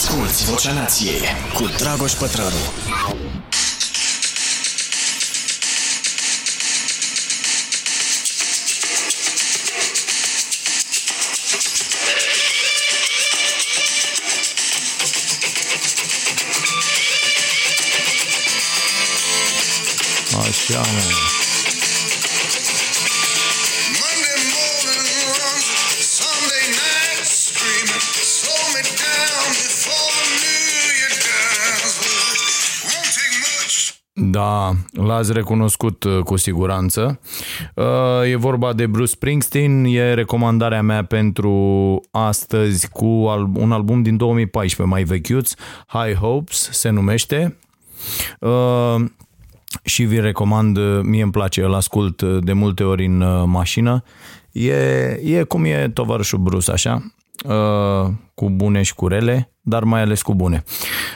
Asculți Vocea Nației cu Dragoș Pătrălu. Așa, mă. Da, l-ați recunoscut uh, cu siguranță. Uh, E vorba de Bruce Springsteen, e recomandarea mea pentru astăzi cu al- un album din 2014, mai vechiuț, High Hopes se numește. Uh, și vi recomand, uh, mie îmi place, îl ascult uh, de multe ori în uh, mașină. E, e cum e tovarășul Bruce, așa, uh, cu bune și cu rele, dar mai ales cu bune.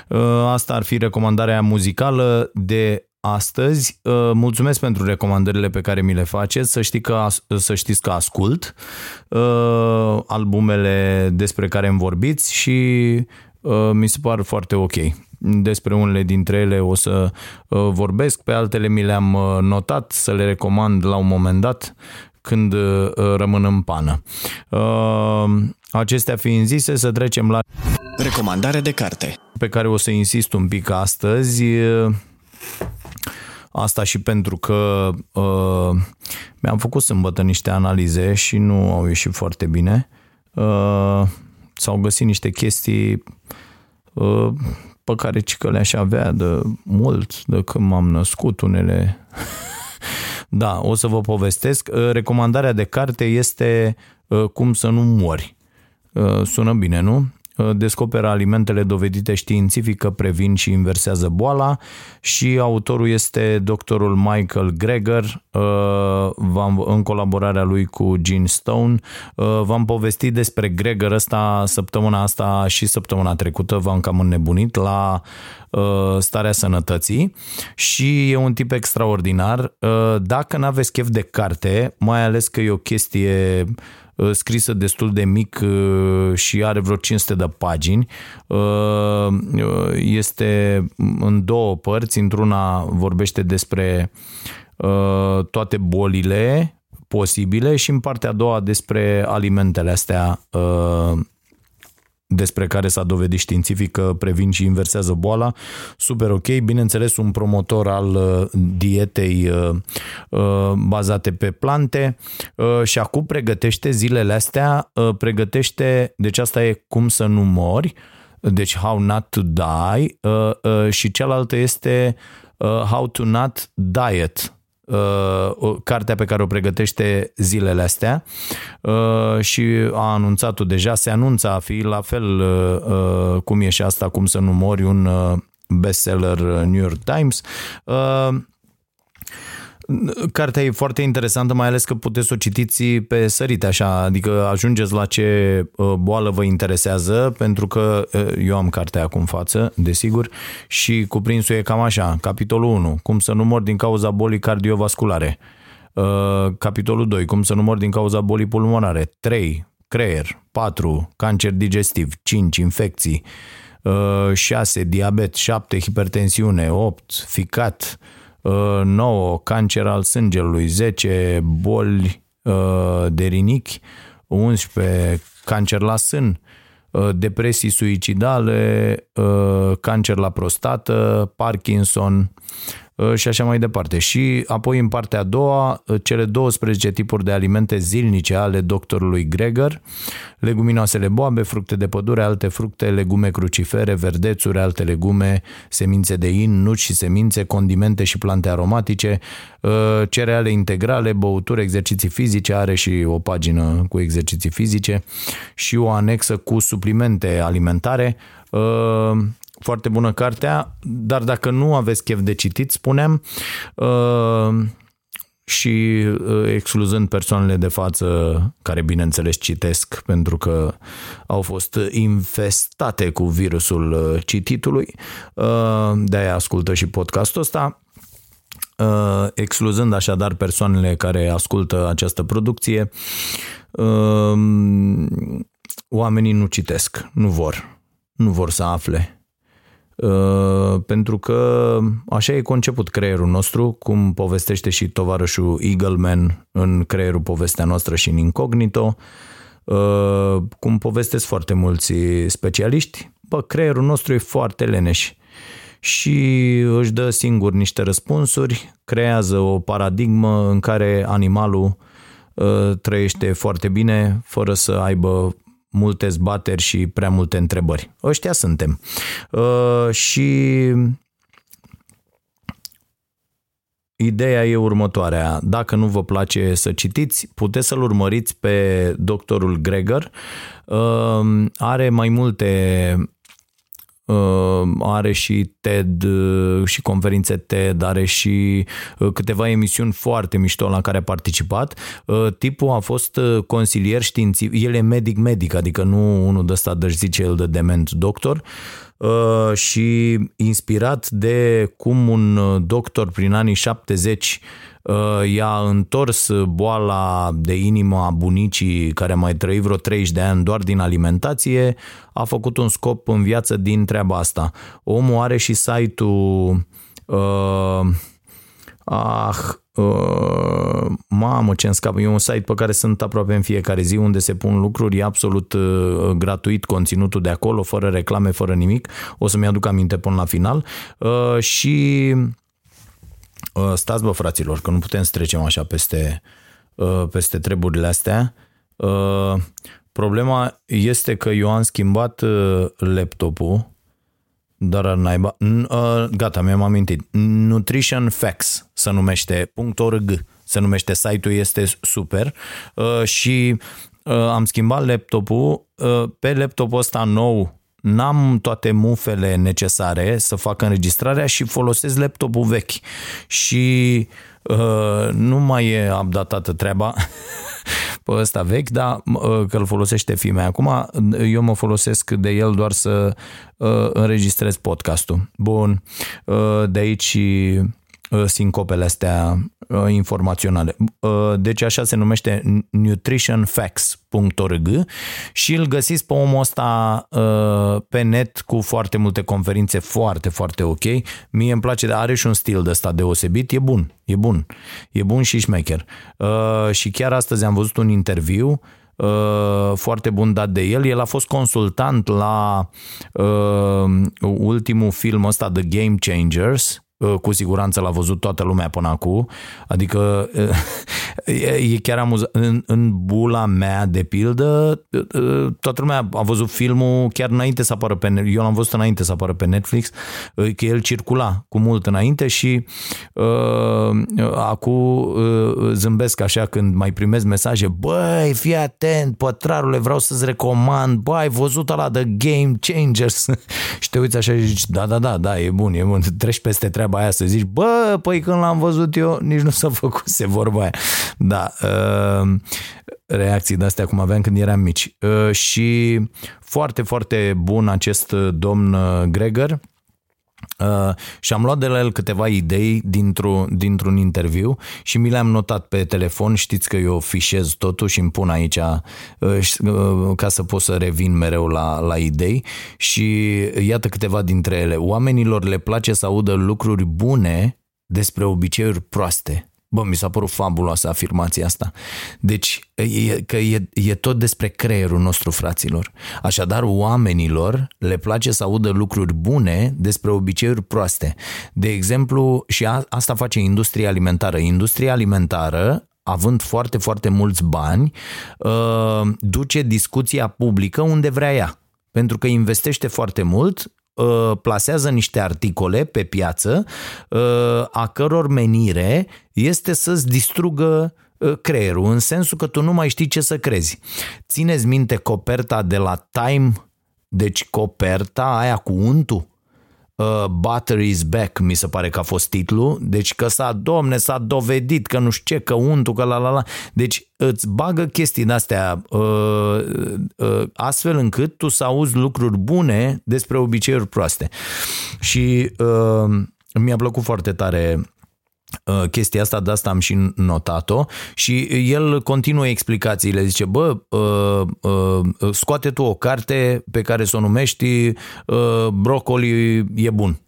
Uh, Asta ar fi recomandarea muzicală de astăzi. Uh, Mulțumesc pentru recomandările pe care mi le faceți. Să, știi că, as- să știți că ascult uh, albumele despre care îmi vorbiți și uh, mi se par foarte ok. Despre unele dintre ele o să uh, vorbesc, pe altele mi le-am uh, notat să le recomand la un moment dat când uh, rămân în pană. Uh, Acestea fiind zise, să trecem la Recomandare de carte. pe care o să insist un pic astăzi. Asta și pentru că uh, mi-am făcut sâmbătă niște analize și nu au ieșit foarte bine. Uh, s-au găsit niște chestii uh, pe care cică le-aș avea de mult, de când m-am născut, unele da, o să vă povestesc. Uh, Recomandarea de carte este uh, Cum să nu mori. Uh, Sună bine, nu? Uh, Descoperă alimentele dovedite științific că previn și inversează boala și autorul este doctorul Michael Greger uh, v-am, în colaborarea lui cu Gene Stone. Uh, V-am povestit despre Greger ăsta săptămâna asta și săptămâna trecută, v-am cam înnebunit la uh, starea sănătății și e un tip extraordinar. Uh, Dacă n-aveți chef de carte, mai ales că e o chestie uh, scrisă destul de mic uh, și are vreo 500 de pagini. Uh, Este în două părți, într-una vorbește despre uh, toate bolile posibile și în partea a doua despre alimentele astea uh, despre care s-a dovedit științific că previn și inversează boala. Super ok, bineînțeles un promotor al uh, dietei uh, uh, bazate pe plante uh, și acum pregătește zilele astea, uh, pregătește, deci asta e cum să nu mori, deci How Not to Die uh, uh, și cealaltă este uh, How to Not Diet uh, o- cartea pe care o pregătește zilele astea uh, și a anunțat-o deja, se anunță a fi la fel uh, uh, cum e și asta, cum să nu mori, un uh, bestseller uh, New York Times. Uh, Cartea e foarte interesantă, mai ales că puteți să o citiți pe sărite așa, adică ajungeți la ce uh, boală vă interesează, pentru că uh, eu am cartea acum în față, desigur, și cuprinsul e cam așa. Capitolul 1, cum să nu mor din cauza bolii cardiovasculare. Uh, Capitolul 2, cum să nu mor din cauza bolii pulmonare. 3, creier. 4, cancer digestiv. 5, infecții. 6, diabet. 7, hipertensiune. 8, ficat. 9, cancer al sângelui. 10, boli uh, de rinichi. 11, cancer la sân uh, depresii suicidale, uh, cancer la prostată, Parkinson uh, și așa mai departe. Și apoi în partea a doua, uh, cele 12 tipuri de alimente zilnice ale doctorului Greger, leguminoasele boabe, fructe de pădure, alte fructe, legume crucifere, verdețuri, alte legume, semințe de in, nuci și semințe, condimente și plante aromatice, uh, cereale integrale, băuturi, exerciții fizice, are și o pagină cu exerciții fizice și o anexă cu suplimente alimentare. Uh, Foarte bună cartea, dar dacă nu aveți chef de citit, spuneam, uh, și uh, excluzând persoanele de față care bineînțeles citesc pentru că au fost infestate cu virusul uh, cititului, uh, de-aia ascultă și podcastul ăsta, Uh, excluzând așadar persoanele care ascultă această producție, uh, oamenii nu citesc, nu vor. nu vor să afle. Uh, pentru că așa e conceput creierul nostru, cum povestește și tovarășul Eagleman în creierul povestea noastră și în incognito, uh, cum povestesc foarte mulți specialiști, bă, creierul nostru e foarte leneș și își dă singur niște răspunsuri, creează o paradigmă în care animalul uh, trăiește foarte bine, fără să aibă multe zbateri și prea multe întrebări. Ăștia suntem. Uh, și Ideea e următoarea. Dacă nu vă place să citiți, puteți să-l urmăriți pe doctorul Gregor. Uh, are mai multe Uh, are și TED uh, și conferințe TED, are și uh, câteva emisiuni foarte mișto la care a participat. Tipul a fost consilier științific, el e medic-medic, adică nu unul de ăsta de zice el de dement doctor, și inspirat de cum un doctor prin anii 70 Uh, i-a întors boala de inimă a bunicii care a mai trăit vreo 30 de ani doar din alimentație, a făcut un scop în viață din treaba asta. Omul are și site-ul uh, Ah, uh, mamă ce-mi scapă, e un site pe care sunt aproape în fiecare zi unde se pun lucruri, e absolut uh, gratuit conținutul de acolo, fără reclame, fără nimic, o să-mi aduc aminte până la final uh, și Uh, stați bă fraților, că nu putem să trecem așa peste, uh, peste treburile astea. Uh, problema este că eu am schimbat laptopul, dar naiba, gata, mi-am amintit, Nutrition Facts se numește, .org se numește, site-ul este super și am schimbat laptopul, pe laptopul ăsta nou n-am toate mufele necesare să fac înregistrarea și folosesc laptopul vechi și uh, nu mai e updatată treaba pe ăsta vechi, dar uh, că îl folosește fimea. Acum eu mă folosesc de el doar să uh, înregistrez podcastul. Bun, uh, de aici Uh, sincopele astea uh, informaționale. Uh, deci așa se numește nutritionfacts.org și îl găsiți pe omul ăsta pe net cu foarte multe conferințe foarte, foarte ok. Mie îmi place, dar are și un stil de ăsta deosebit, e bun, e bun, e bun și șmecher. Și chiar astăzi am văzut un interviu foarte bun dat de el. El a fost consultant la uh, ultimul film ăsta, The Game Changers, Uh, cu siguranță l-a văzut toată lumea până acum, adică uh, e chiar amuzant. În, în bula mea, de pildă, uh, toată lumea a văzut filmul chiar înainte să apară pe eu l-am văzut înainte să apară pe Netflix, că el circula cu mult înainte și uh, acum uh, zâmbesc așa când mai primez mesaje, băi, fii atent, pătrarule, vreau să-ți recomand, băi, ai văzut ăla de Game Changers și te uiți așa și zici, da, da, da, da, e bun, e bun, treci peste treaba treaba aia să zici, bă, păi când l-am văzut eu, nici nu s-a făcut se vorba aia. Da, uh, reacții de astea cum aveam când eram mici. Uh, și foarte, foarte bun acest domn uh, Gregor, Uh, și am luat de la el câteva idei dintr-un, dintr-un interviu și mi le-am notat pe telefon. Știți că eu fișez totul și îmi pun aici uh, uh, ca să pot să revin mereu la, la idei și iată câteva dintre ele. Oamenilor le place să audă lucruri bune despre obiceiuri proaste. Bă, mi s-a părut fabuloasă afirmația asta. Deci, e, că e, e tot despre creierul nostru, fraților. Așadar, oamenilor le place să audă lucruri bune despre obiceiuri proaste. De exemplu, și a, asta face industria alimentară. Industria alimentară având foarte, foarte mulți bani, uh, duce discuția publică unde vrea ea. Pentru că investește foarte mult Uh, plasează niște articole pe piață uh, a căror menire este să-ți distrugă uh, creierul, în sensul că tu nu mai știi ce să crezi. Țineți minte coperta de la Time, deci coperta aia cu untul? Uh, Butter is back, mi se pare că a fost titlul, deci că s-a, domne, s-a dovedit că nu știu ce, că untul, că la la la, deci îți bagă chestii de-astea uh, uh, astfel încât tu să auzi lucruri bune despre obiceiuri proaste. Și uh, mi-a plăcut foarte tare uh, chestia asta, de asta am și notat-o și el continuă explicațiile, zice, bă, uh, uh, scoate tu o carte pe care să o numești uh, Brocoli e bun.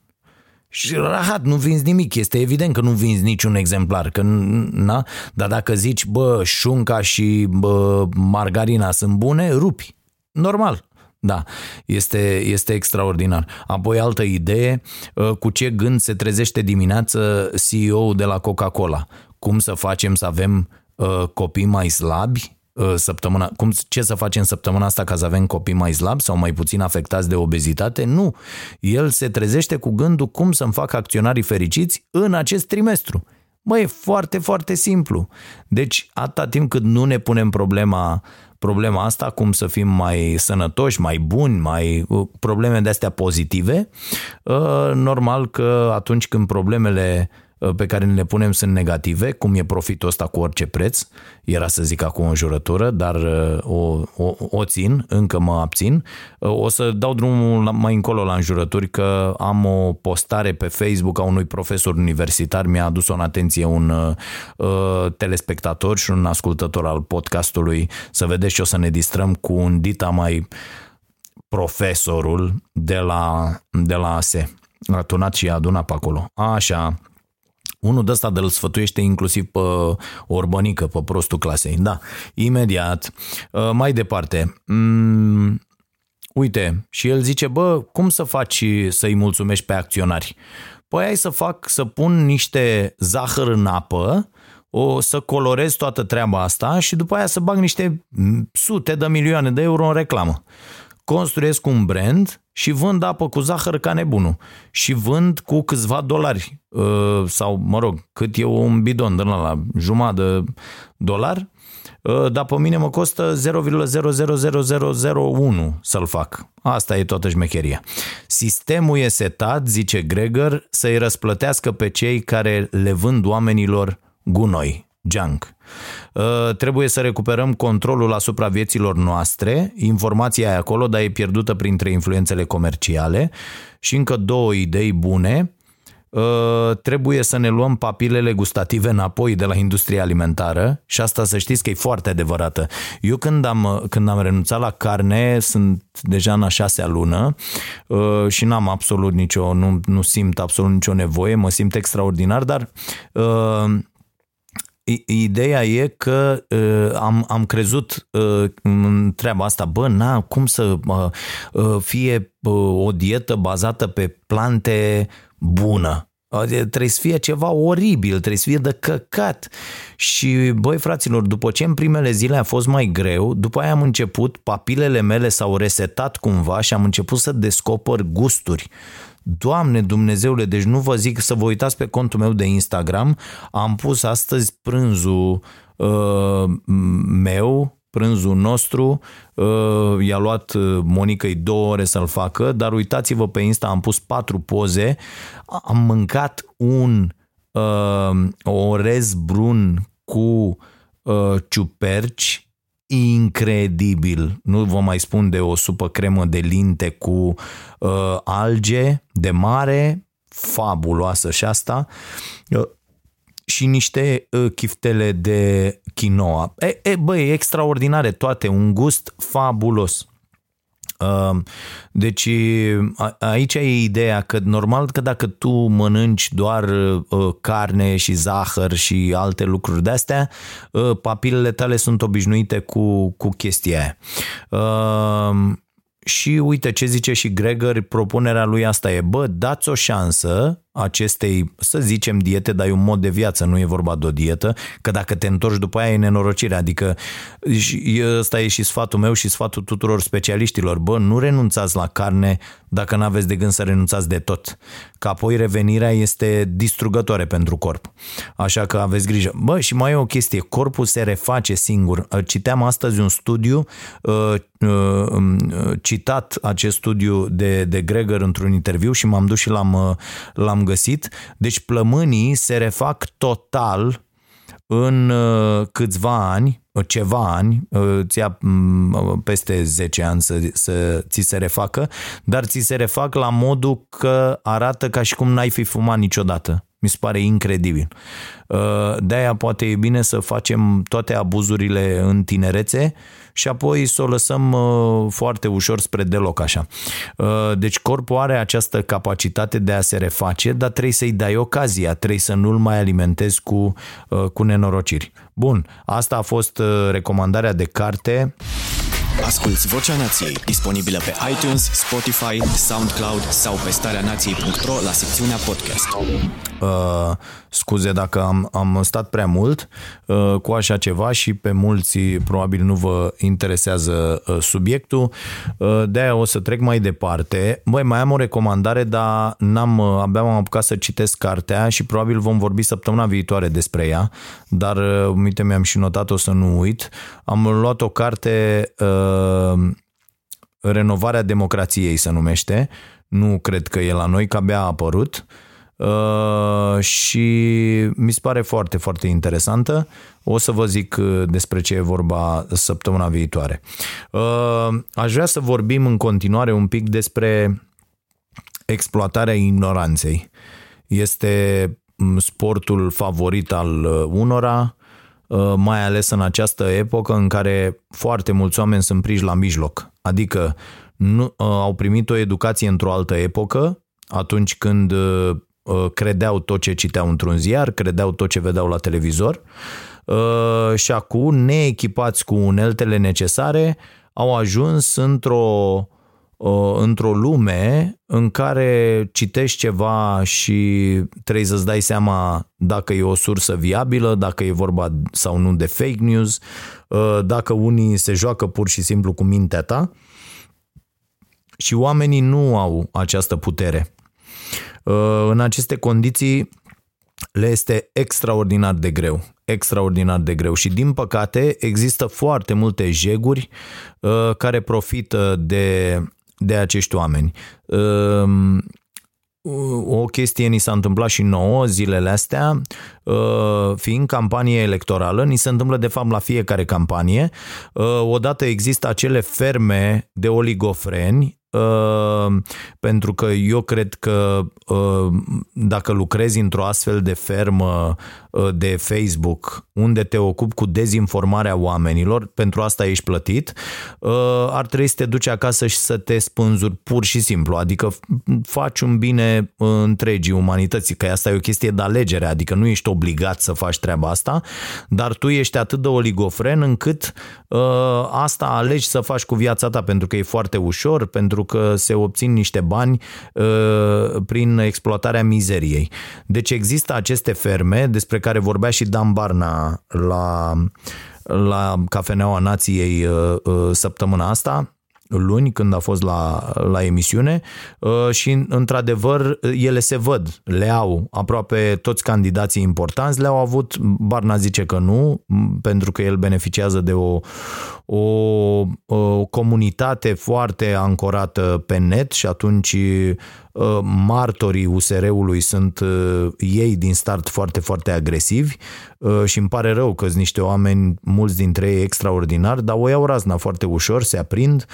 Și rahat, nu vinzi nimic, este evident că nu vinzi niciun exemplar, că, na? dar dacă zici, bă, șunca și bă, margarina sunt bune, rupi. Normal, da, este, este extraordinar. Apoi altă idee, cu ce gând se trezește dimineață CEO de la Coca-Cola? Cum să facem să avem uh, copii mai slabi Uh, săptămâna, cum, ce să facem săptămâna asta ca să avem copii mai slabi sau mai puțin afectați de obezitate? Nu. El se trezește cu gândul cum să-mi fac acționarii fericiți în acest trimestru. Mă, e foarte, foarte simplu. Deci, atâta timp cât nu ne punem problema, problema asta, cum să fim mai sănătoși, mai buni, mai uh, probleme de astea pozitive, uh, normal că atunci când problemele Uh, pe care le punem sunt negative, cum e profitul ăsta cu orice preț, era să zic acum o jurătură, dar uh, o, o, o țin, încă mă abțin. Uh, o să dau drumul mai încolo la înjurături că am o postare pe Facebook a unui profesor universitar, mi-a adus-o în atenție un uh, telespectator și un ascultător al podcastului, să vedeți și o să ne distrăm cu un dita mai profesorul de la, de la ASE. A tunat și a adunat pe acolo. Așa, unul de ăsta de îl sfătuiește inclusiv pe orbănică, pe prostul clasei. Da, imediat. Uh, mai departe. Mm, uite, și el zice, bă, cum să faci să-i mulțumești pe acționari? Păi hai să fac, să pun niște zahăr în apă, o să colorez toată treaba asta și după aia să bag niște sute de milioane de euro în reclamă construiesc un brand și vând apă cu zahăr ca nebunul și vând cu câțiva dolari uh, sau, mă rog, cât e un bidon de la jumătate de dolar, uh, dar pe mine mă costă 0,00001 să-l fac. Asta e toată șmecheria. Sistemul e setat, zice Gregor, să-i răsplătească pe cei care le vând oamenilor gunoi, junk. Uh, trebuie să recuperăm controlul asupra vieților noastre, informația e acolo, dar e pierdută printre influențele comerciale. Și încă două idei bune, uh, trebuie să ne luăm papilele gustative înapoi de la industria alimentară. Și asta să știți că e foarte adevărată. Eu când am, când am renunțat la carne, sunt deja în a șasea lună uh, și n-am absolut nicio, nu, nu simt absolut nicio nevoie, mă simt extraordinar, dar Ideea e că uh, am, am crezut uh, în treaba asta, bă, na, cum să uh, uh, fie uh, o dietă bazată pe plante bună. Trebuie să fie ceva oribil, trebuie să fie de căcat. Și, băi, fraților, după ce în primele zile a fost mai greu, după aia am început, papilele mele s-au resetat cumva și am început să descoper gusturi. Doamne Dumnezeule, deci nu vă zic să vă uitați pe contul meu de Instagram, am pus astăzi prânzul uh, meu, prânzul nostru, uh, i-a luat uh, Monica două ore să-l facă, dar uitați-vă pe Insta, am pus patru poze, am mâncat un uh, orez brun cu uh, ciuperci, incredibil. Nu vă mai spun de o supă cremă de linte cu uh, alge de mare, fabuloasă și asta, uh, și niște uh, chiftele de quinoa. E, e, băi, extraordinare toate, un gust fabulos. Ehm, deci aici e ideea că normal că dacă tu mănânci doar uh, carne și zahăr și alte lucruri de astea, uh, papilele tale sunt obișnuite cu, cu chestia aia. Ehm, și uite ce zice și Gregor, propunerea lui asta e, bă, dați o șansă acestei, să zicem, diete, dar e un mod de viață, nu e vorba de o dietă, că dacă te întorci după aia e nenorocire, adică ăsta e și sfatul meu și sfatul tuturor specialiștilor, bă, nu renunțați la carne dacă nu aveți de gând să renunțați de tot, că apoi revenirea este distrugătoare pentru corp, așa că aveți grijă. Bă, și mai e o chestie, corpul se reface singur. Citeam astăzi un studiu, uh, uh, um, citat acest studiu de, de Gregor într-un interviu și m-am dus și l-am, uh, l-am găsit. Deci plămânii se refac total în uh, câțiva ani, uh, ceva ani, uh, ți ia mm, peste 10 ani să, să ți se refacă, dar ți se refac la modul că arată ca și cum n-ai fi fumat niciodată. Mi se pare incredibil. Uh, De-aia poate e bine să facem toate abuzurile în tinerețe și apoi să o lăsăm uh, foarte ușor spre deloc așa. Uh, Deci corpul are această capacitate de a se reface, dar trebuie să-i dai ocazia, trebuie să nu-l mai alimentezi cu, uh, cu nenorociri. Bun, asta a fost uh, recomandarea de carte. Asculți Vocea Nației, disponibilă pe iTunes, Spotify, SoundCloud sau pe starea nației.ro la secțiunea podcast. Uh, scuze dacă am, am stat prea mult uh, cu așa ceva și pe mulți probabil nu vă interesează uh, subiectul. Uh, de-aia o să trec mai departe. Băi, mai am o recomandare, dar n-am, uh, abia m-am apucat să citesc cartea și probabil vom vorbi săptămâna viitoare despre ea, dar uh, uite, mi-am și notat-o să nu uit. Am luat o carte uh, Renovarea democrației se numește. Nu cred că e la noi, că abia a apărut. Uh, și mi se pare foarte, foarte interesantă. O să vă zic uh, despre ce e vorba săptămâna viitoare. Uh, aș vrea să vorbim în continuare un pic despre exploatarea ignoranței. Este m, sportul favorit al uh, unora, uh, mai ales în această epocă în care foarte mulți oameni sunt prinși la mijloc. Adică nu, uh, au primit o educație într-o altă epocă, atunci când uh, uh, credeau tot ce citeau într-un ziar, credeau tot ce vedeau la televizor uh, și acum, neechipați cu uneltele necesare, au ajuns într-o uh, într-o lume în care citești ceva și trebuie să-ți dai seama dacă e o sursă viabilă, dacă e vorba sau nu de fake news, uh, dacă unii se joacă pur și simplu cu mintea ta și oamenii nu au această putere. Uh, În aceste condiții le este extraordinar de greu, extraordinar de greu și din păcate există foarte multe jeguri uh, care profită de, de acești oameni. Uh, o chestie ni s-a întâmplat și nouă zilele astea, uh, fiind campanie electorală, ni se întâmplă de fapt la fiecare campanie. Uh, Odată există acele ferme de oligofreni Uh, pentru că eu cred că uh, dacă lucrezi într-o astfel de fermă uh, de Facebook unde te ocupi cu dezinformarea oamenilor, pentru asta ești plătit, ar trebui să te duci acasă și să te spânzuri pur și simplu, adică faci un bine întregii umanității, că asta e o chestie de alegere, adică nu ești obligat să faci treaba asta, dar tu ești atât de oligofren încât asta alegi să faci cu viața ta, pentru că e foarte ușor, pentru că se obțin niște bani uh, prin exploatarea mizeriei. Deci există aceste ferme despre care vorbea și Dan Barna la, la Cafeneaua Nației uh, uh, săptămâna asta, luni când a fost la, la emisiune uh, și într-adevăr ele se văd, le au aproape toți candidații importanți, le-au avut, Barna zice că nu, pentru că el beneficiază de o, o, o comunitate foarte ancorată pe net și atunci uh, martorii USR-ului sunt uh, ei din start foarte, foarte agresivi uh, și îmi pare rău că sunt niște oameni, mulți dintre ei extraordinari, dar o iau razna foarte ușor, se aprind.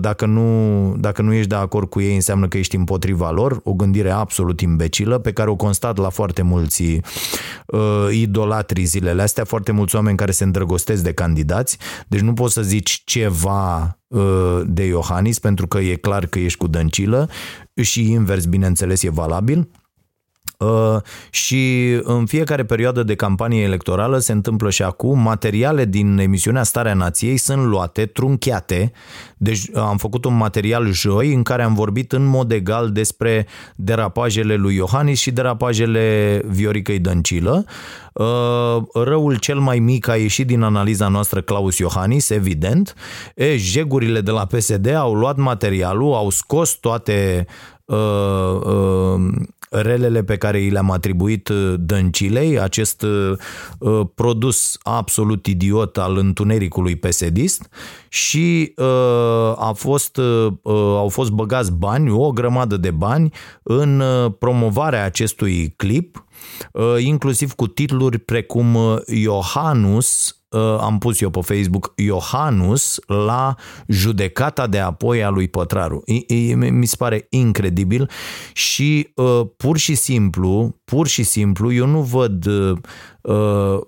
Dacă nu, dacă nu ești de acord cu ei, înseamnă că ești împotriva lor, o gândire absolut imbecilă, pe care o constat la foarte mulți idolatri zilele astea, foarte mulți oameni care se îndrăgostesc de candidați, deci nu poți să zici ceva de Iohannis pentru că e clar că ești cu dăncilă și invers, bineînțeles, e valabil. Uh, și în fiecare perioadă de campanie electorală se întâmplă și acum, materiale din emisiunea Starea Nației sunt luate, trunchiate. Deci am făcut un material joi în care am vorbit în mod egal despre derapajele lui Iohannis și derapajele Vioricăi Dăncilă. Uh, răul cel mai mic a ieșit din analiza noastră Claus Iohannis, evident. E, jegurile de la PSD au luat materialul, au scos toate uh, uh, relele pe care i le-am atribuit Dăncilei, acest uh, produs absolut idiot al întunericului pesedist și uh, a fost, uh, au fost băgați bani, o grămadă de bani, în promovarea acestui clip, inclusiv cu titluri precum Iohanus uh, am pus eu pe Facebook Iohanus la judecata de apoi a lui Pătraru. E, e, mi se pare incredibil și uh, pur și simplu, pur și simplu, eu nu văd uh,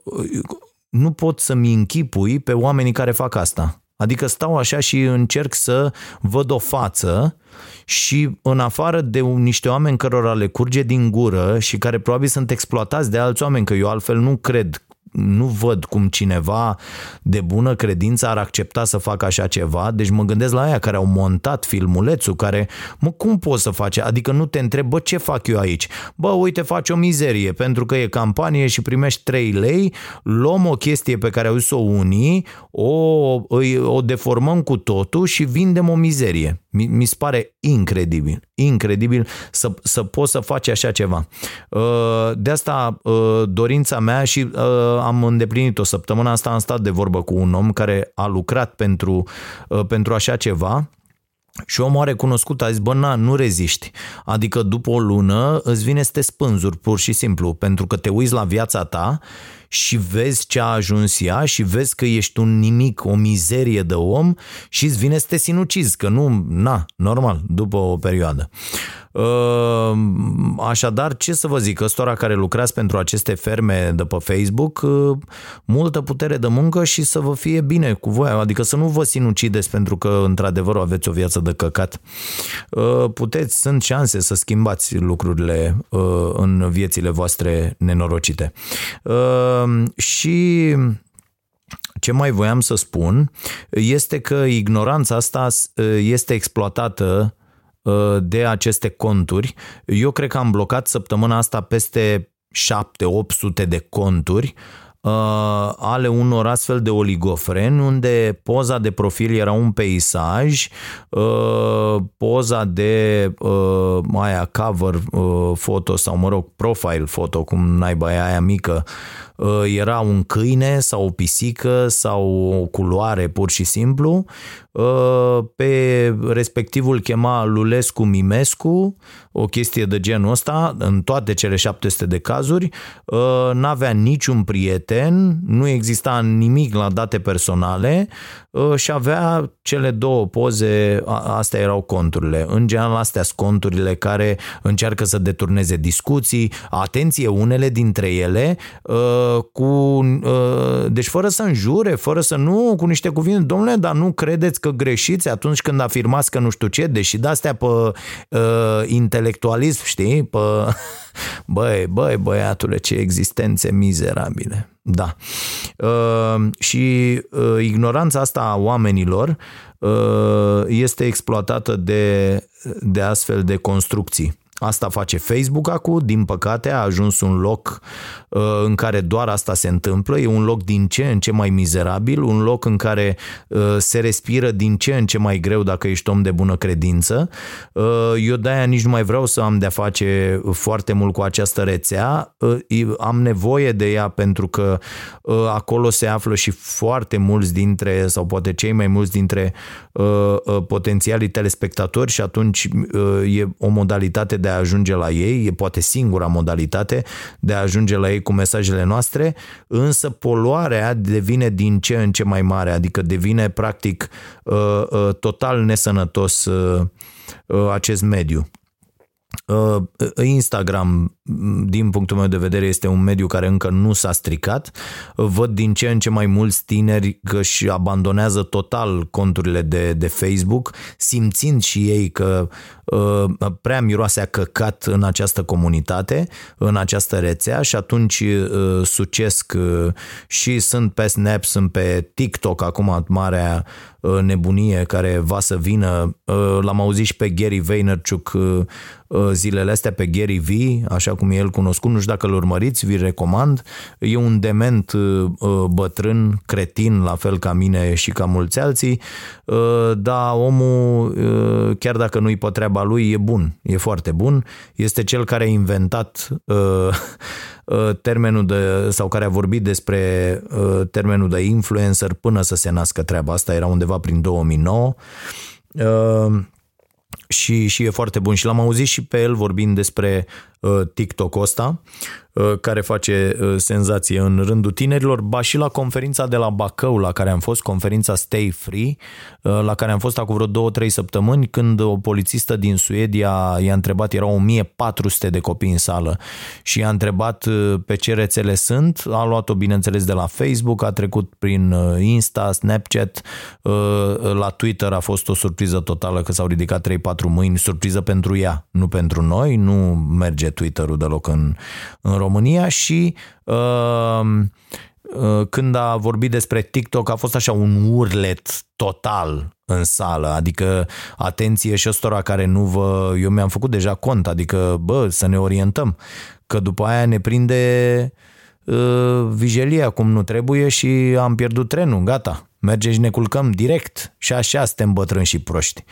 nu pot să-mi închipui pe oamenii care fac asta. Adică stau așa și încerc să văd o față și în afară de niște oameni cărora le curge din gură și care probabil sunt exploatați de alți oameni, că eu altfel nu cred nu văd cum cineva de bună credință ar accepta să facă așa ceva, deci mă gândesc la aia care au montat filmulețul, care, mă, cum poți să faci? Adică nu te întreb, bă, ce fac eu aici? Bă, uite, faci o mizerie, pentru că e campanie și primești 3 lei, luăm o chestie pe care au zis-o unii, o, o deformăm cu totul și vindem o mizerie. Mi, mi se pare incredibil, incredibil să, să poți să faci așa ceva. Uh, de asta uh, dorința mea și uh, am îndeplinit o săptămână asta, am stat de vorbă cu un om care a lucrat pentru, pentru așa ceva și omul a recunoscut, a zis, bă, na, nu reziști. Adică după o lună îți vine să te spânzuri, pur și simplu, pentru că te uiți la viața ta și vezi ce a ajuns ea și vezi că ești un nimic, o mizerie de om și îți vine să te sinucizi, că nu, na, normal, după o perioadă. Ehm, așadar, ce să vă zic, ăstora care lucrați pentru aceste ferme de pe Facebook, ă, multă putere de muncă și să vă fie bine cu voi, adică să nu vă sinucideți pentru că într-adevăr aveți o viață de căcat. Ă, puteți, sunt șanse să schimbați lucrurile ă, în viețile voastre nenorocite. Ehm, și ce mai voiam să spun este că ignoranța asta este exploatată Uh, de aceste conturi. Eu cred că am blocat săptămâna asta peste 7-800 de conturi uh, ale unor astfel de oligofreni unde poza de profil era un peisaj, uh, poza de aia cover foto sau mă rog profile foto cum naiba aia mică era un câine sau o pisică sau o culoare pur și simplu. Uh, pe respectivul chema Lulescu Mimescu, o chestie de genul ăsta, în toate cele 700 de cazuri, uh, n-avea niciun prieten, nu exista nimic la date personale uh, și avea cele două poze, astea erau conturile. În general, astea sunt conturile care încearcă să deturneze discuții, atenție, unele dintre ele, cu, deci fără să înjure, fără să nu, cu niște cuvinte, domnule, dar nu credeți că greșiți atunci când afirmați că nu știu ce, deși de-astea pe uh, intelectualism, știi, pe... Băi, băi, băiatule, ce existențe mizerabile. Da. Uh, și uh, ignoranța asta a oamenilor uh, este exploatată de, de astfel de construcții. Asta face Facebook acum, din păcate a ajuns un loc uh, în care doar asta se întâmplă, e un loc din ce în ce mai mizerabil, un loc în care uh, se respiră din ce în ce mai greu dacă ești om de bună credință. Uh, eu de-aia nici nu mai vreau să am de-a face foarte mult cu această rețea, am nevoie de ea pentru că acolo se află și foarte mulți dintre, sau poate cei mai mulți dintre potențialii telespectatori și atunci e o modalitate de de a ajunge la ei, e poate singura modalitate de a ajunge la ei cu mesajele noastre, însă poluarea devine din ce în ce mai mare, adică devine practic uh, uh, total nesănătos uh, acest mediu. Instagram, din punctul meu de vedere, este un mediu care încă nu s-a stricat. Văd din ce în ce mai mulți tineri că își abandonează total conturile de, de Facebook, simțind și ei că Uh, prea miroase a căcat în această comunitate, în această rețea și atunci uh, sucesc uh, și sunt pe Snap, sunt pe TikTok acum marea nebunie care va să vină. L-am auzit și pe Gary Vaynerchuk zilele astea pe Gary V, așa cum e el cunoscut, nu știu dacă îl urmăriți, vi recomand. E un dement bătrân, cretin, la fel ca mine și ca mulți alții, dar omul, chiar dacă nu-i pe treaba lui, e bun, e foarte bun. Este cel care a inventat termenul de, sau care a vorbit despre termenul de influencer până să se nască treaba asta, era undeva prin 2009 și, și e foarte bun. Și l-am auzit și pe el vorbind despre uh, TikTok-ul ăsta, uh, care face uh, senzație în rândul tinerilor, ba și la conferința de la Bacău, la care am fost, conferința Stay Free, uh, la care am fost acum vreo două, trei săptămâni, când o polițistă din Suedia i-a întrebat, erau 1400 de copii în sală, și i-a întrebat uh, pe ce rețele sunt, a luat-o bineînțeles de la Facebook, a trecut prin uh, Insta, Snapchat, uh, la Twitter a fost o surpriză totală că s-au ridicat 3-4 mâini, surpriză pentru ea, nu pentru noi, nu merge Twitter-ul deloc în, în România și uh, uh, când a vorbit despre TikTok a fost așa un urlet total în sală, adică atenție și ăstora care nu vă... Eu mi-am făcut deja cont, adică bă, să ne orientăm, că după aia ne prinde uh, vigilia cum nu trebuie și am pierdut trenul, gata. Mergem și ne culcăm direct și așa suntem bătrâni și proști.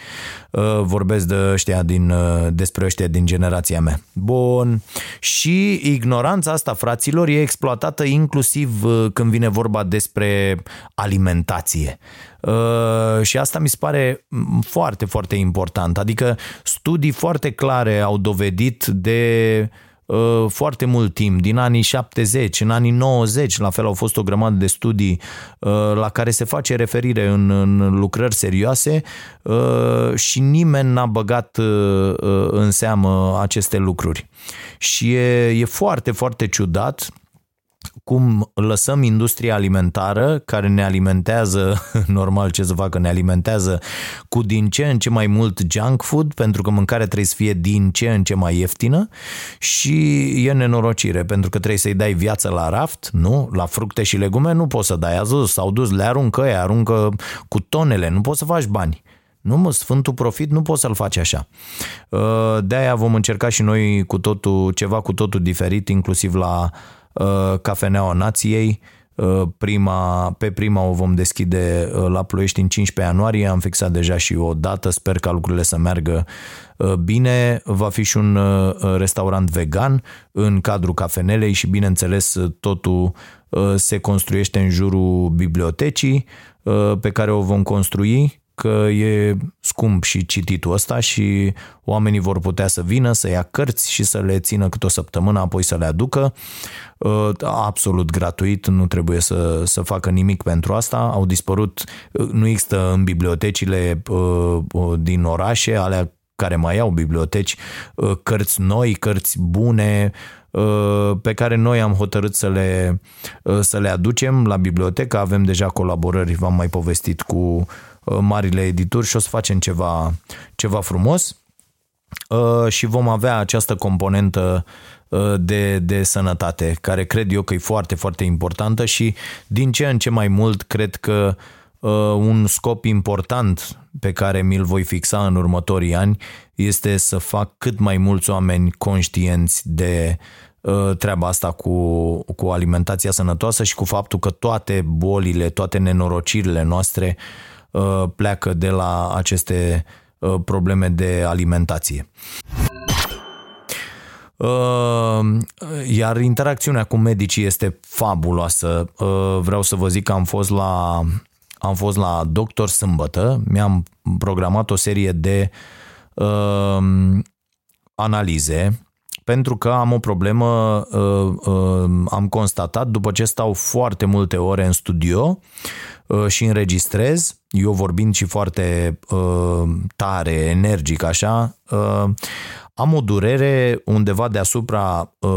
Uh, vorbesc de ăștia din, uh, despre ăștia din generația mea. Bun. Și ignoranța asta, fraților, e exploatată inclusiv uh, când vine vorba despre alimentație. Uh, și asta mi se pare foarte, foarte important. Adică studii foarte clare au dovedit de uh, foarte mult timp, din anii 70, în anii 90, la fel au fost o grămadă de studii uh, la care se face referire în, în lucrări serioase uh, și nimeni n-a băgat uh, uh, în seamă aceste lucruri. Și e, e foarte, foarte ciudat cum lăsăm industria alimentară care ne alimentează, normal ce să facă, ne alimentează cu din ce în ce mai mult junk food, pentru că mâncarea trebuie să fie din ce în ce mai ieftină și e nenorocire, pentru că trebuie să-i dai viață la raft, nu? La fructe și legume nu poți să dai, azi s-au dus, le aruncă ei, aruncă cu tonele, nu poți să faci bani. Nu mă, Sfântul Profit nu poți să-l faci așa. De-aia vom încerca și noi cu totul, ceva cu totul diferit, inclusiv la uh, Cafeneaua Nației. Uh, prima, pe prima o vom deschide uh, la Ploiești în 15 ianuarie, am fixat deja și o dată, sper ca lucrurile să meargă uh, bine. Va fi și un uh, restaurant vegan în cadrul cafenelei și bineînțeles totul uh, se construiește în jurul bibliotecii uh, pe care o vom construi că e scump și cititul ăsta și oamenii vor putea să vină, să ia cărți și să le țină câte o săptămână, apoi să le aducă. Uh, absolut gratuit, nu trebuie să, să facă nimic pentru asta. Au dispărut, uh, nu există în bibliotecile uh, din orașe, alea care mai au biblioteci, cărți noi, cărți bune, pe care noi am hotărât să le, să le aducem la bibliotecă. Avem deja colaborări, v-am mai povestit cu Uh, marile edituri și o să facem ceva, ceva frumos. Uh, și vom avea această componentă uh, de, de sănătate, care cred eu că e foarte, foarte importantă și din ce în ce mai mult cred că un scop important pe care mi-l voi fixa în următorii ani este să fac cât mai mulți oameni conștienți de treaba asta cu, cu alimentația sănătoasă și cu faptul că toate bolile, toate nenorocirile noastre uh, Uh, pleacă de la aceste uh, probleme de alimentație. Uh, iar interacțiunea cu medicii este fabuloasă. Vreau să vă zic că am fost la, am fost la doctor sâmbătă, mi-am programat o serie de uh, analize pentru că am o problemă, uh, uh, am constatat după ce stau foarte multe ore în studio uh, și înregistrez, eu vorbind și foarte tare, energic așa, am o durere undeva deasupra uh,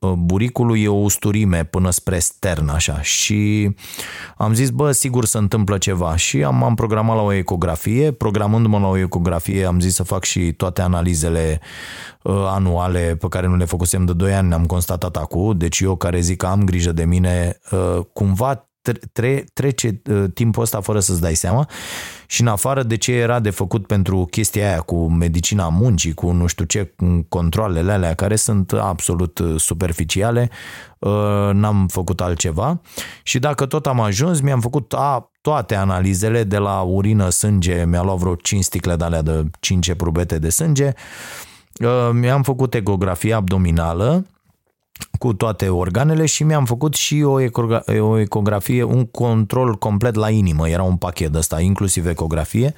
uh, buricului, e o usturime până spre stern așa și am zis, bă, sigur se întâmplă ceva. Și am, am programat la o ecografie, programându-mă la o ecografie am zis să fac și toate analizele uh, anuale pe care nu le făcusem de 2 ani, am constatat acum, deci eu care zic că am grijă de mine, uh, cumva tre- trece uh, timpul ăsta fără să-ți dai seama. Și în afară de ce era de făcut pentru chestia aia cu medicina muncii, cu nu știu ce, controlele alea care sunt absolut uh, superficiale, uh, n-am făcut altceva. Și dacă tot am ajuns, mi-am făcut a, toate analizele de la urină, sânge, mi-a luat vreo 5 sticle de alea de 5 probete de sânge, mi-am făcut ecografia abdominală, cu toate organele și mi-am făcut și o, ecogra- o ecografie, un control complet la inimă. Era un pachet ăsta, inclusiv ecografie.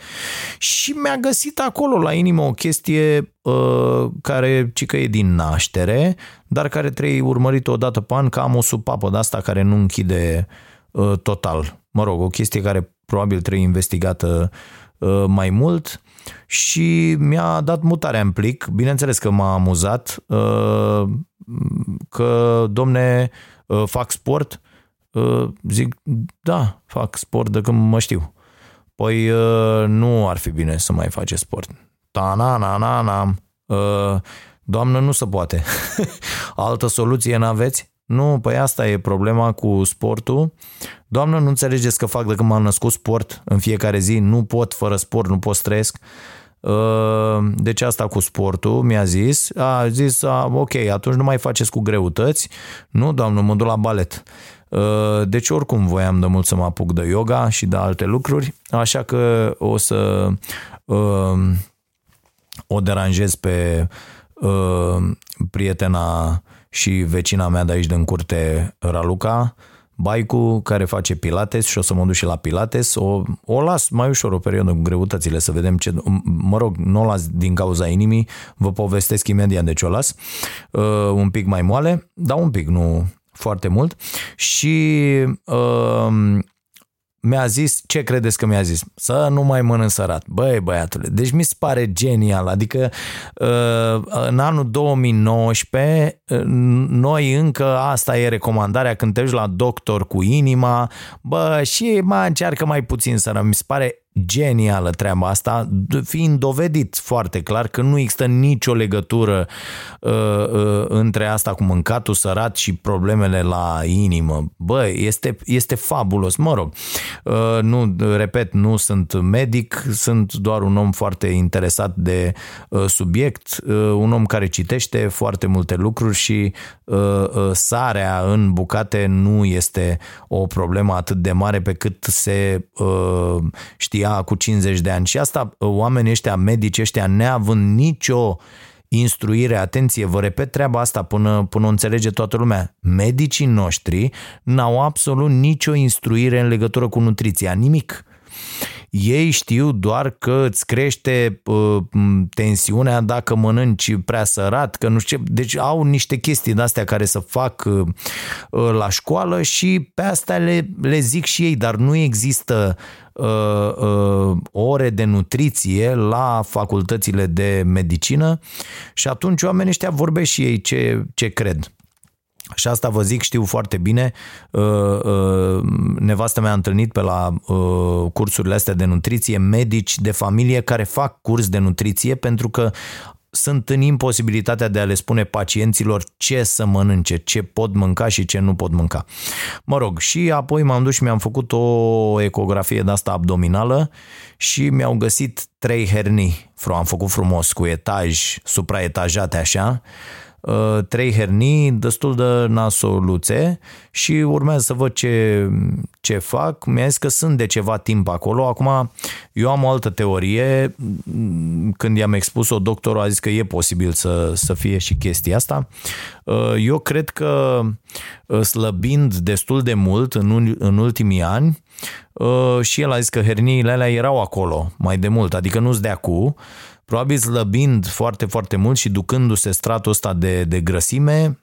Și mi-a găsit acolo la inimă o chestie uh, care cică e din naștere, dar care trebuie urmărit o dată pe an, că am o supapă de asta care nu închide uh, total. Mă rog, o chestie care probabil trebuie investigată uh, mai mult și mi-a dat mutarea în plic. Bineînțeles că m-a amuzat uh, că, domne, uh, fac sport. Uh, zic, da, fac sport de când mă știu. Păi nu ar fi bine să mai face sport. Ta na na na na. Doamnă, nu se poate. Altă soluție n-aveți? Nu, păi asta e problema cu sportul. Doamnă, nu înțelegeți că fac de când m-am născut sport în fiecare zi, nu pot fără sport, nu pot să trăiesc. Uh, deci asta cu sportul mi-a zis, a zis, a, ok, atunci nu mai faceți cu greutăți, nu, doamnă, mă duc la balet. Uh, deci oricum voiam de mult să mă apuc de yoga și de alte lucruri, așa că o să uh, o deranjez pe prietena și vecina mea de aici din curte, Raluca, Baicu, care face pilates și o să mă duc și la pilates. O, o las mai ușor o perioadă cu greutățile să vedem ce... Mă rog, nu o las din cauza inimii, vă povestesc imediat de ce o las. Uh, un pic mai moale, dar un pic, nu foarte mult. Și uh, mi-a zis, ce credeți că mi-a zis? Să nu mai mănânc sărat. Băi, băiatule, deci mi se pare genial. Adică uh, în anul 2019 uh, noi încă asta e recomandarea când te duci la doctor cu inima, bă, și mai încearcă mai puțin sărat. Mi se pare genială treaba asta, fiind dovedit foarte clar că nu există nicio legătură uh, uh, între asta cu mâncatul sărat și problemele la inimă. Bă, este, este fabulos. Mă rog, uh, nu, repet, nu sunt medic, sunt doar un om foarte interesat de uh, subiect, uh, un om care citește foarte multe lucruri și uh, uh, sarea în bucate nu este o problemă atât de mare pe cât se uh, știe știa cu 50 de ani. Și asta oamenii ăștia, medici ăștia, neavând nicio instruire, atenție, vă repet treaba asta până, până o înțelege toată lumea. Medicii noștri n-au absolut nicio instruire în legătură cu nutriția, nimic. Ei știu doar că îți crește uh, tensiunea dacă mănânci prea sărat, că nu știu ce. Deci au niște chestii de astea care să fac uh, la școală și pe astea le, le zic și ei, dar nu există uh, uh, ore de nutriție la facultățile de medicină și atunci oamenii ăștia vorbesc și ei ce, ce cred. Și asta vă zic, știu foarte bine. Uh, uh, nevastă mea a întâlnit pe la uh, cursurile astea de nutriție medici de familie care fac curs de nutriție pentru că sunt în imposibilitatea de a le spune pacienților ce să mănânce, ce pot mânca și ce nu pot mânca. Mă rog, și apoi m-am dus și mi-am făcut o ecografie de asta abdominală și mi-au găsit trei hernii. Am făcut frumos cu etaj, supraetajate așa, Uh, trei hernii destul de nasoluțe și urmează să văd ce, ce fac. Mi-a zis că sunt de ceva timp acolo. Acum, eu am o altă teorie. Când i-am expus-o, doctorul a zis că e posibil să, să fie și chestia asta. Uh, eu cred că uh, slăbind destul de mult în, în ultimii ani, și el a zis că herniile alea erau acolo mai de mult, adică nu-s de acu, probabil slăbind foarte, foarte mult și ducându-se stratul ăsta de, de grăsime,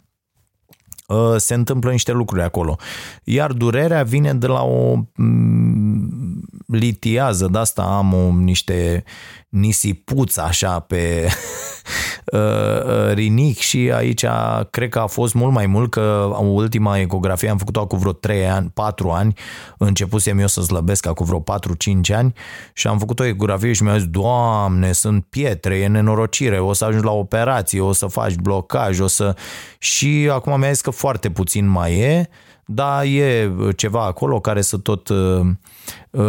ă, se întâmplă niște lucruri acolo. Iar durerea vine de la o mm, litiază, de asta am o, niște nisipuți așa pe uh, uh, rinic și aici cred că a fost mult mai mult că ultima ecografie am făcut-o cu vreo 3 ani, 4 ani, începusem eu să slăbesc cu vreo 4-5 ani și am făcut o ecografie și mi-a zis, Doamne, sunt pietre, e nenorocire, o să ajungi la operație, o să faci blocaj, o să... Și acum mi-a zis că foarte puțin mai e, dar e ceva acolo care să tot uh,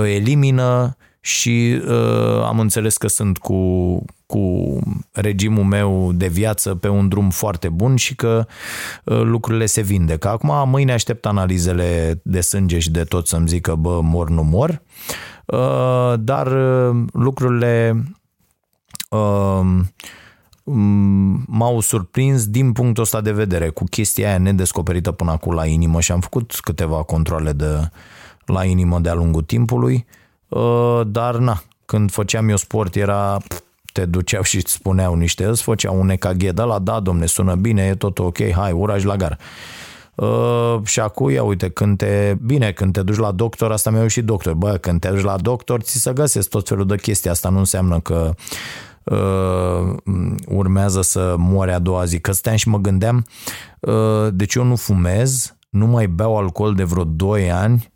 elimină și uh, am înțeles că sunt cu, cu regimul meu de viață pe un drum foarte bun și că uh, lucrurile se vindecă. Acum, mâine aștept analizele de sânge și de tot să-mi zică, bă, mor, nu mor, uh, dar uh, lucrurile uh, m- m-au surprins din punctul ăsta de vedere, cu chestia aia nedescoperită până acum la inimă și am făcut câteva controle de la inimă de-a lungul timpului, uh, dar na, când făceam eu sport era te duceau și îți spuneau niște, îți făceau un EKG de la, da, domne, sună bine, e tot ok, hai, uraj la gar. Uh, și acum, ia uite, când te, bine, când te duci la doctor, asta mi-a și doctor, bă, când te duci la doctor, ți se găsesc tot felul de chestii, asta nu înseamnă că uh, urmează să moare a doua zi, că stăteam și mă gândeam, uh, deci eu nu fumez, nu mai beau alcool de vreo 2 ani,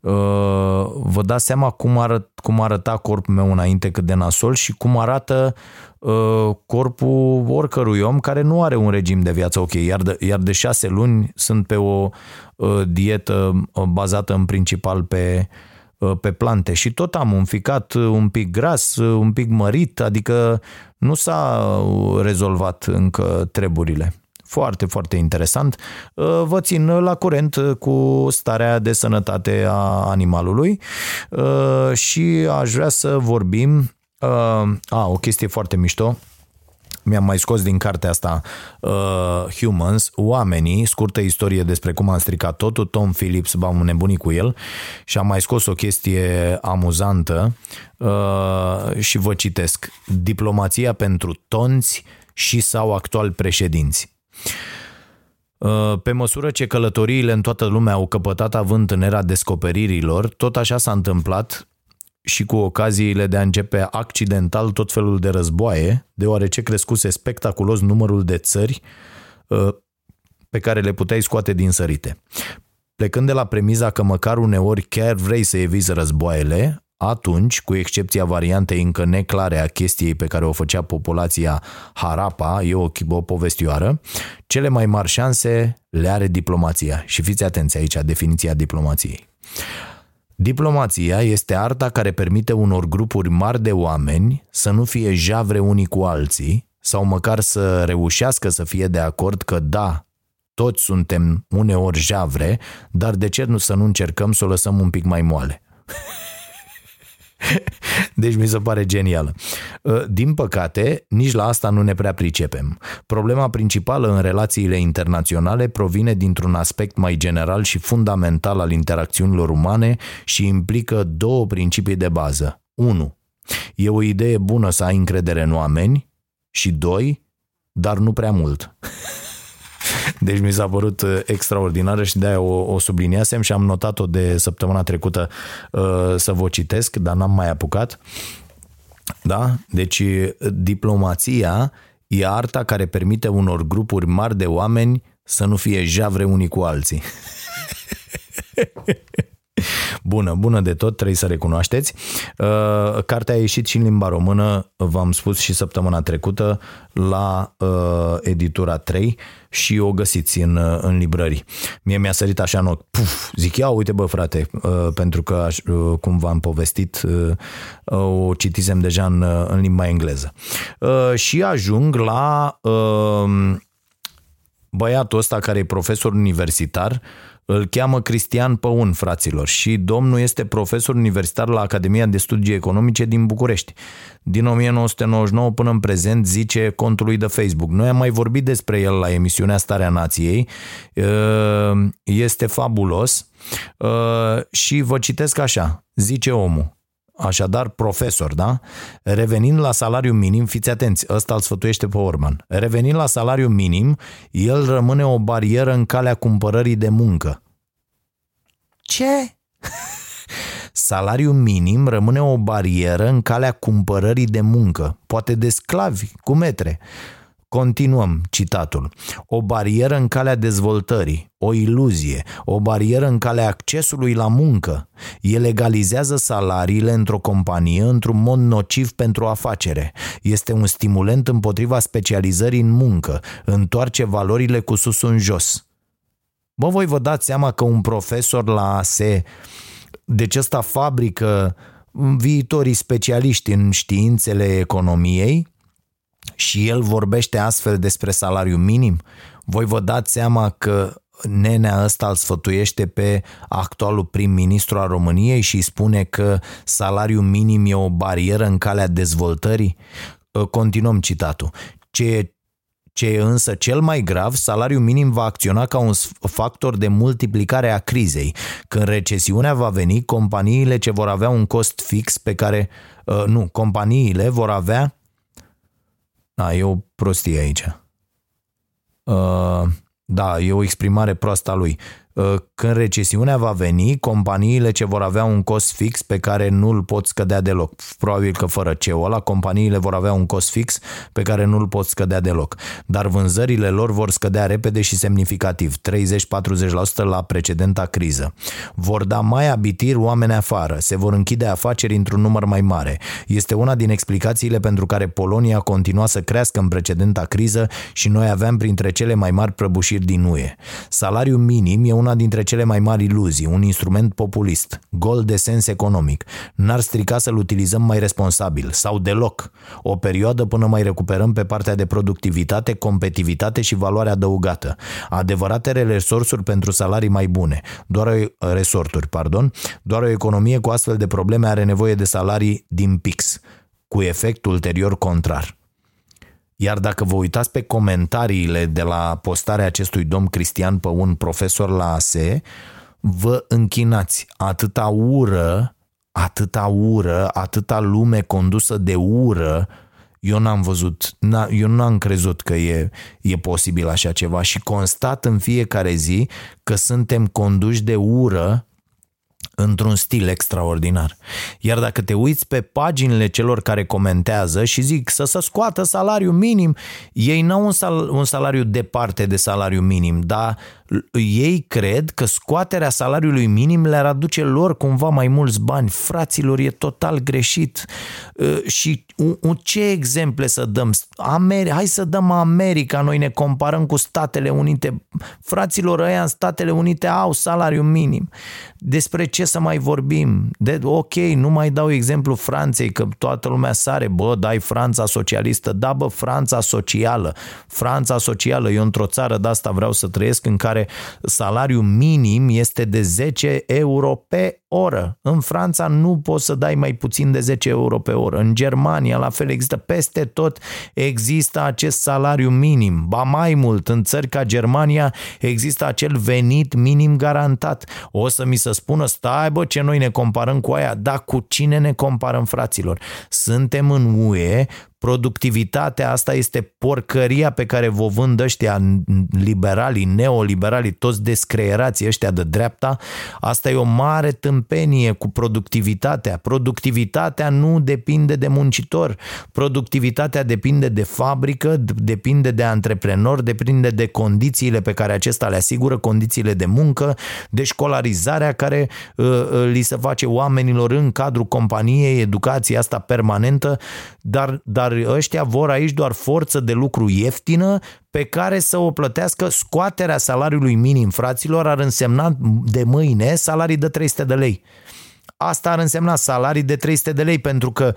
Uh, vă dați seama cum, arăt, cum arăta corpul meu înainte cât de nasol și cum arată uh, corpul oricărui om care nu are un regim de viață ok, iar de, iar de șase luni sunt pe o uh, dietă bazată în principal pe, pe plante și tot am un ficat un pic gras, un pic mărit, adică nu s-a rezolvat încă treburile. Foarte, foarte interesant. Uh, vă țin la curent cu starea de sănătate a animalului uh, și aș vrea să vorbim uh, a, o chestie foarte mișto mi-am mai scos din cartea asta uh, Humans, Oamenii, scurtă istorie despre cum am stricat totul, Tom Phillips, m-am nebunit cu el și am mai scos o chestie amuzantă uh, și vă citesc. Diplomația pentru tonți și sau actual președinți. Uh, pe măsură ce călătoriile în toată lumea au căpătat avânt în era descoperirilor, tot așa s-a întâmplat și cu ocaziile de a începe accidental tot felul de războaie, deoarece crescuse spectaculos numărul de țări uh, pe care le puteai scoate din sărite. Plecând de la premiza că măcar uneori chiar vrei să eviți războaiele, atunci, cu excepția variantei încă neclare a chestiei pe care o făcea populația Harapa, e o, o povestioară, cele mai mari șanse le are diplomația. Și fiți atenți aici, definiția diplomației. Diplomația este arta care permite unor grupuri mari de oameni să nu fie javre unii cu alții sau măcar să reușească să fie de acord că da, toți suntem uneori javre, dar de ce nu să nu încercăm să o lăsăm un pic mai moale? Deci mi se pare genială. Uh, din păcate, nici la asta nu ne prea pricepem. Problema principală în relațiile internaționale provine dintr-un aspect mai general și fundamental al interacțiunilor umane și implică două principii de bază. 1. E o idee bună să ai încredere în oameni și 2. Dar nu prea mult. Deci mi s-a părut uh, extraordinară și de-aia o, o subliniasem și am notat-o de săptămâna trecută uh, să vă citesc, dar n-am mai apucat. Da? Deci diplomația e arta care permite unor grupuri mari de oameni să nu fie javre unii cu alții. Bună, bună de tot, trebuie să recunoașteți. Uh, cartea a ieșit și în limba română, v-am spus și săptămâna trecută, la uh, editura 3 și o găsiți în, uh, în librării. Mie mi-a sărit așa în ochi, puf, zic, ia uite bă frate, pentru că cum v-am povestit, o citisem deja în, în limba engleză. Și ajung la băiatul ăsta care e profesor universitar, îl cheamă Cristian Păun, fraților, și domnul este profesor universitar la Academia de Studii Economice din București. Din 1999 până în prezent, zice contului de Facebook. Noi am mai vorbit despre el la emisiunea Starea Nației. Este fabulos și vă citesc așa. Zice omul. Așadar, profesor, da? Revenind la salariu minim, fiți atenți, ăsta îl sfătuiește pe Orman. Revenind la salariu minim, el rămâne o barieră în calea cumpărării de muncă. Ce? Salariul minim rămâne o barieră în calea cumpărării de muncă, poate de sclavi, cu metre. Continuăm citatul. O barieră în calea dezvoltării, o iluzie, o barieră în calea accesului la muncă. El legalizează salariile într-o companie într-un mod nociv pentru afacere. Este un stimulent împotriva specializării în muncă, întoarce valorile cu sus în jos. Bă, voi vă dați seama că un profesor la ASE, deci ăsta fabrică viitorii specialiști în științele economiei, și el vorbește astfel despre salariu minim, voi vă dați seama că nenea ăsta îl sfătuiește pe actualul prim-ministru al României și îi spune că salariul minim e o barieră în calea dezvoltării? Continuăm citatul. Ce e, ce e însă cel mai grav, salariul minim va acționa ca un factor de multiplicare a crizei. Când recesiunea va veni, companiile ce vor avea un cost fix pe care, uh, nu, companiile vor avea, da, e o prostie aici. Uh, da, e o exprimare proastă a lui. Uh, când recesiunea va veni, companiile ce vor avea un cost fix pe care nu-l pot scădea deloc, probabil că fără CEO ăla, companiile vor avea un cost fix pe care nu-l pot scădea deloc, dar vânzările lor vor scădea repede și semnificativ, 30-40% la precedenta criză. Vor da mai abitiri oameni afară, se vor închide afaceri într-un număr mai mare. Este una din explicațiile pentru care Polonia continua să crească în precedenta criză și noi aveam printre cele mai mari prăbușiri din UE. Salariul minim e una dintre cele mai mari iluzii, un instrument populist, gol de sens economic. N-ar strica să-l utilizăm mai responsabil sau deloc, o perioadă până mai recuperăm pe partea de productivitate, competitivitate și valoare adăugată. Adevăratele resursuri pentru salarii mai bune, doar o, resorturi, pardon, doar o economie cu astfel de probleme are nevoie de salarii din pix, cu efect ulterior contrar. Iar dacă vă uitați pe comentariile de la postarea acestui domn Cristian Păun, profesor la ASE, vă închinați. Atâta ură, atâta ură, atâta lume condusă de ură, eu n-am văzut, eu n-am crezut că e, e posibil așa ceva. Și constat în fiecare zi că suntem conduși de ură într-un stil extraordinar. Iar dacă te uiți pe paginile celor care comentează și zic să se scoată salariul minim, ei n-au un, sal- un salariu departe de salariu minim, dar ei cred că scoaterea salariului minim le-ar aduce lor cumva mai mulți bani. Fraților, e total greșit. Uh, și ce exemple să dăm? Ameri- Hai să dăm America, noi ne comparăm cu Statele Unite. Fraților, ăia în Statele Unite au salariu minim. Despre ce să mai vorbim? De, ok, nu mai dau exemplu Franței, că toată lumea sare, bă, dai Franța socialistă. Da, bă, Franța socială. Franța socială, eu într-o țară de asta vreau să trăiesc în care care salariul minim este de 10 euro pe oră. În Franța nu poți să dai mai puțin de 10 euro pe oră. În Germania, la fel, există peste tot există acest salariu minim. Ba mai mult, în țări ca Germania există acel venit minim garantat. O să mi se spună, stai bă, ce noi ne comparăm cu aia. Dar cu cine ne comparăm, fraților? Suntem în UE, productivitatea asta este porcăria pe care vă vând ăștia liberalii, neoliberalii, toți descreierații ăștia de dreapta. Asta e o mare tâmpenie cu productivitatea. Productivitatea nu depinde de muncitor. Productivitatea depinde de fabrică, depinde de antreprenor, depinde de condițiile pe care acesta le asigură, condițiile de muncă, de școlarizarea care uh, uh, li se face oamenilor în cadrul companiei, educația asta permanentă, dar, dar dar ăștia vor aici doar forță de lucru ieftină pe care să o plătească scoaterea salariului minim, fraților, ar însemna de mâine salarii de 300 de lei. Asta ar însemna salarii de 300 de lei, pentru că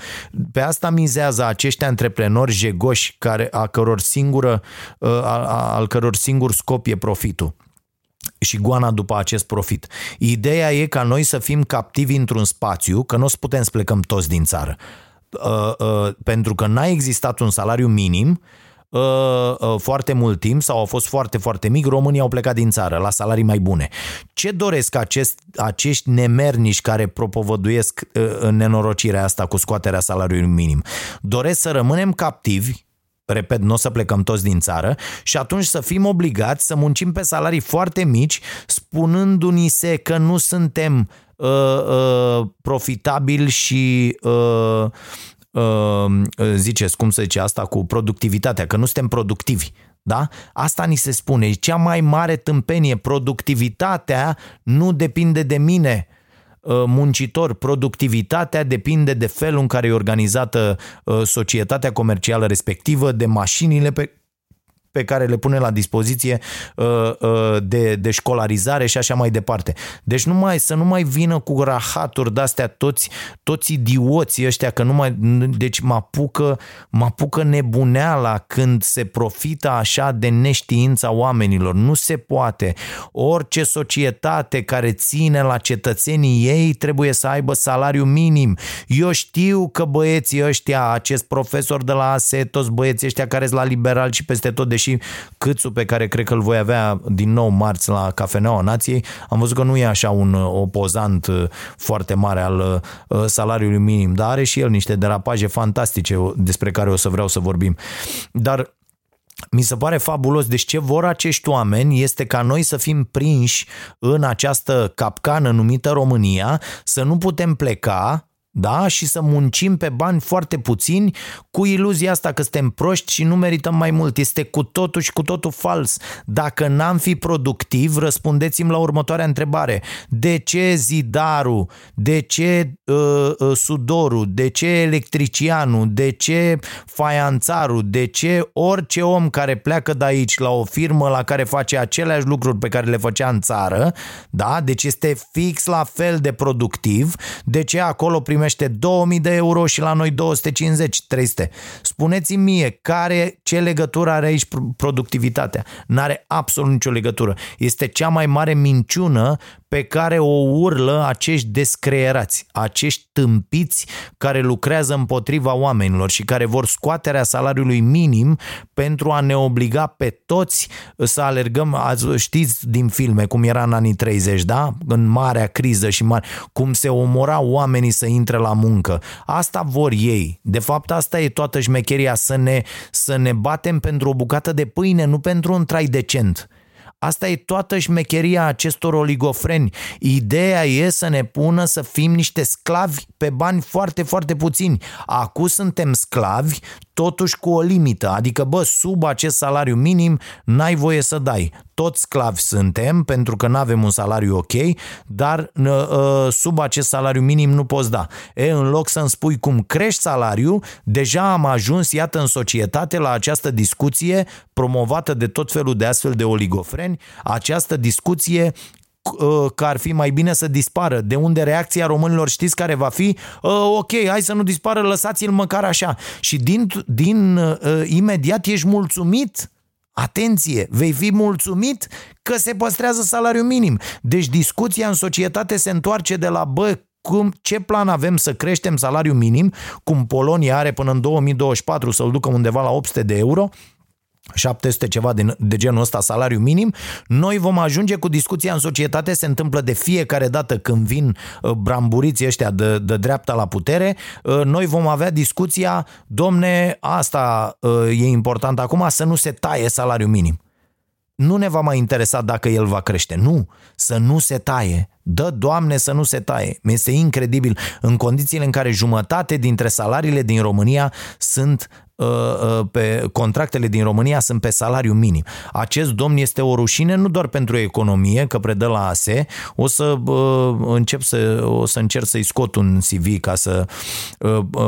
pe asta mizează acești antreprenori jegoși care, a căror singură, a, a, al căror singur scop e profitul și goana după acest profit. Ideea e ca noi să fim captivi într-un spațiu, că nu o să putem să plecăm toți din țară uh, uh, pentru că n-a existat un salariu minim uh, uh, foarte mult timp sau a fost foarte, foarte mic, românii au plecat din țară la salarii mai bune. Ce doresc acest, acești nemernici care propovăduiesc uh, în nenorocirea asta cu scoaterea salariului minim? Doresc să rămânem captivi repet, nu o să plecăm toți din țară și atunci să fim obligați să muncim pe salarii foarte mici, spunându-ni se că nu suntem uh, uh, profitabil și uh, uh, ziceți, cum se zice asta, cu productivitatea, că nu suntem productivi. Da? Asta ni se spune. Cea mai mare tâmpenie, productivitatea nu depinde de mine, uh, muncitor. Productivitatea depinde de felul în care e organizată uh, societatea comercială respectivă, de mașinile pe pe care le pune la dispoziție uh, uh, de, de școlarizare și așa mai departe. Deci nu mai, să nu mai vină cu rahaturi de-astea toți, toți idioții ăștia, că nu mai, deci mă apucă, mă apucă nebuneala când se profită așa de neștiința oamenilor. Nu se poate. Orice societate care ține la cetățenii ei trebuie să aibă salariu minim. Eu știu că băieții ăștia, acest profesor de la ASE, toți băieții ăștia care sunt la liberal și peste tot, deși câțul pe care cred că îl voi avea din nou marți la Cafeneaua Nației, am văzut că nu e așa un opozant uh, foarte mare al uh, salariului minim, dar are și el niște derapaje fantastice despre care o să vreau să vorbim. Dar mi se pare fabulos. Deci ce vor acești oameni este ca noi să fim prinși în această capcană numită România, să nu putem pleca da? și să muncim pe bani foarte puțini cu iluzia asta că suntem proști și nu merităm mai mult. Este cu totul și cu totul fals. Dacă n-am fi productiv, răspundeți-mi la următoarea întrebare. De ce zidarul, de ce uh, uh, sudorul, de ce electricianul, de ce faianțarul, de ce orice om care pleacă de aici la o firmă la care face aceleași lucruri pe care le făcea în țară, da? deci este fix la fel de productiv, de ce acolo primește primește 2000 de euro și la noi 250, 300. Spuneți-mi mie, care, ce legătură are aici productivitatea? N-are absolut nicio legătură. Este cea mai mare minciună pe care o urlă acești descreierați, acești tâmpiți care lucrează împotriva oamenilor și care vor scoaterea salariului minim pentru a ne obliga pe toți să alergăm, ați, știți din filme cum era în anii 30, da? În marea criză și mare, cum se omorau oamenii să intre la muncă. Asta vor ei. De fapt, asta e toată șmecheria, să ne, să ne batem pentru o bucată de pâine, nu pentru un trai decent. Asta e toată șmecheria acestor oligofreni. Ideea e să ne pună să fim niște sclavi pe bani foarte, foarte puțini. Acum suntem sclavi, totuși cu o limită, adică bă, sub acest salariu minim n-ai voie să dai. Toți sclavi suntem pentru că nu avem un salariu ok, dar uh, sub acest salariu minim nu poți da. E, în loc să-mi spui cum crești salariul, deja am ajuns, iată, în societate la această discuție promovată de tot felul de astfel de oligofreni, această discuție Uh, că ar fi mai bine să dispară. De unde reacția românilor știți care va fi? Uh, ok, hai să nu dispară, lăsați-l măcar așa. Și din, din uh, imediat ești mulțumit Atenție, vei fi mulțumit că se păstrează salariul minim. Deci discuția în societate se întoarce de la bă, cum, ce plan avem să creștem salariul minim, cum Polonia are până în 2024 să-l ducă undeva la 800 de euro, 700 ceva de, de genul ăsta salariu minim, noi vom ajunge cu discuția în societate, se întâmplă de fiecare dată când vin uh, bramburiții ăștia de, de dreapta la putere, uh, noi vom avea discuția, domne, asta uh, e important acum, să nu se taie salariul minim. Nu ne va mai interesa dacă el va crește, nu, să nu se taie. Dă, Doamne, să nu se taie. Este incredibil în condițiile în care jumătate dintre salariile din România sunt Uh, uh, pe contractele din România sunt pe salariu minim. Acest domn este o rușine nu doar pentru economie, că predă la ASE, o să uh, încep să, o să încerc să-i scot un CV ca să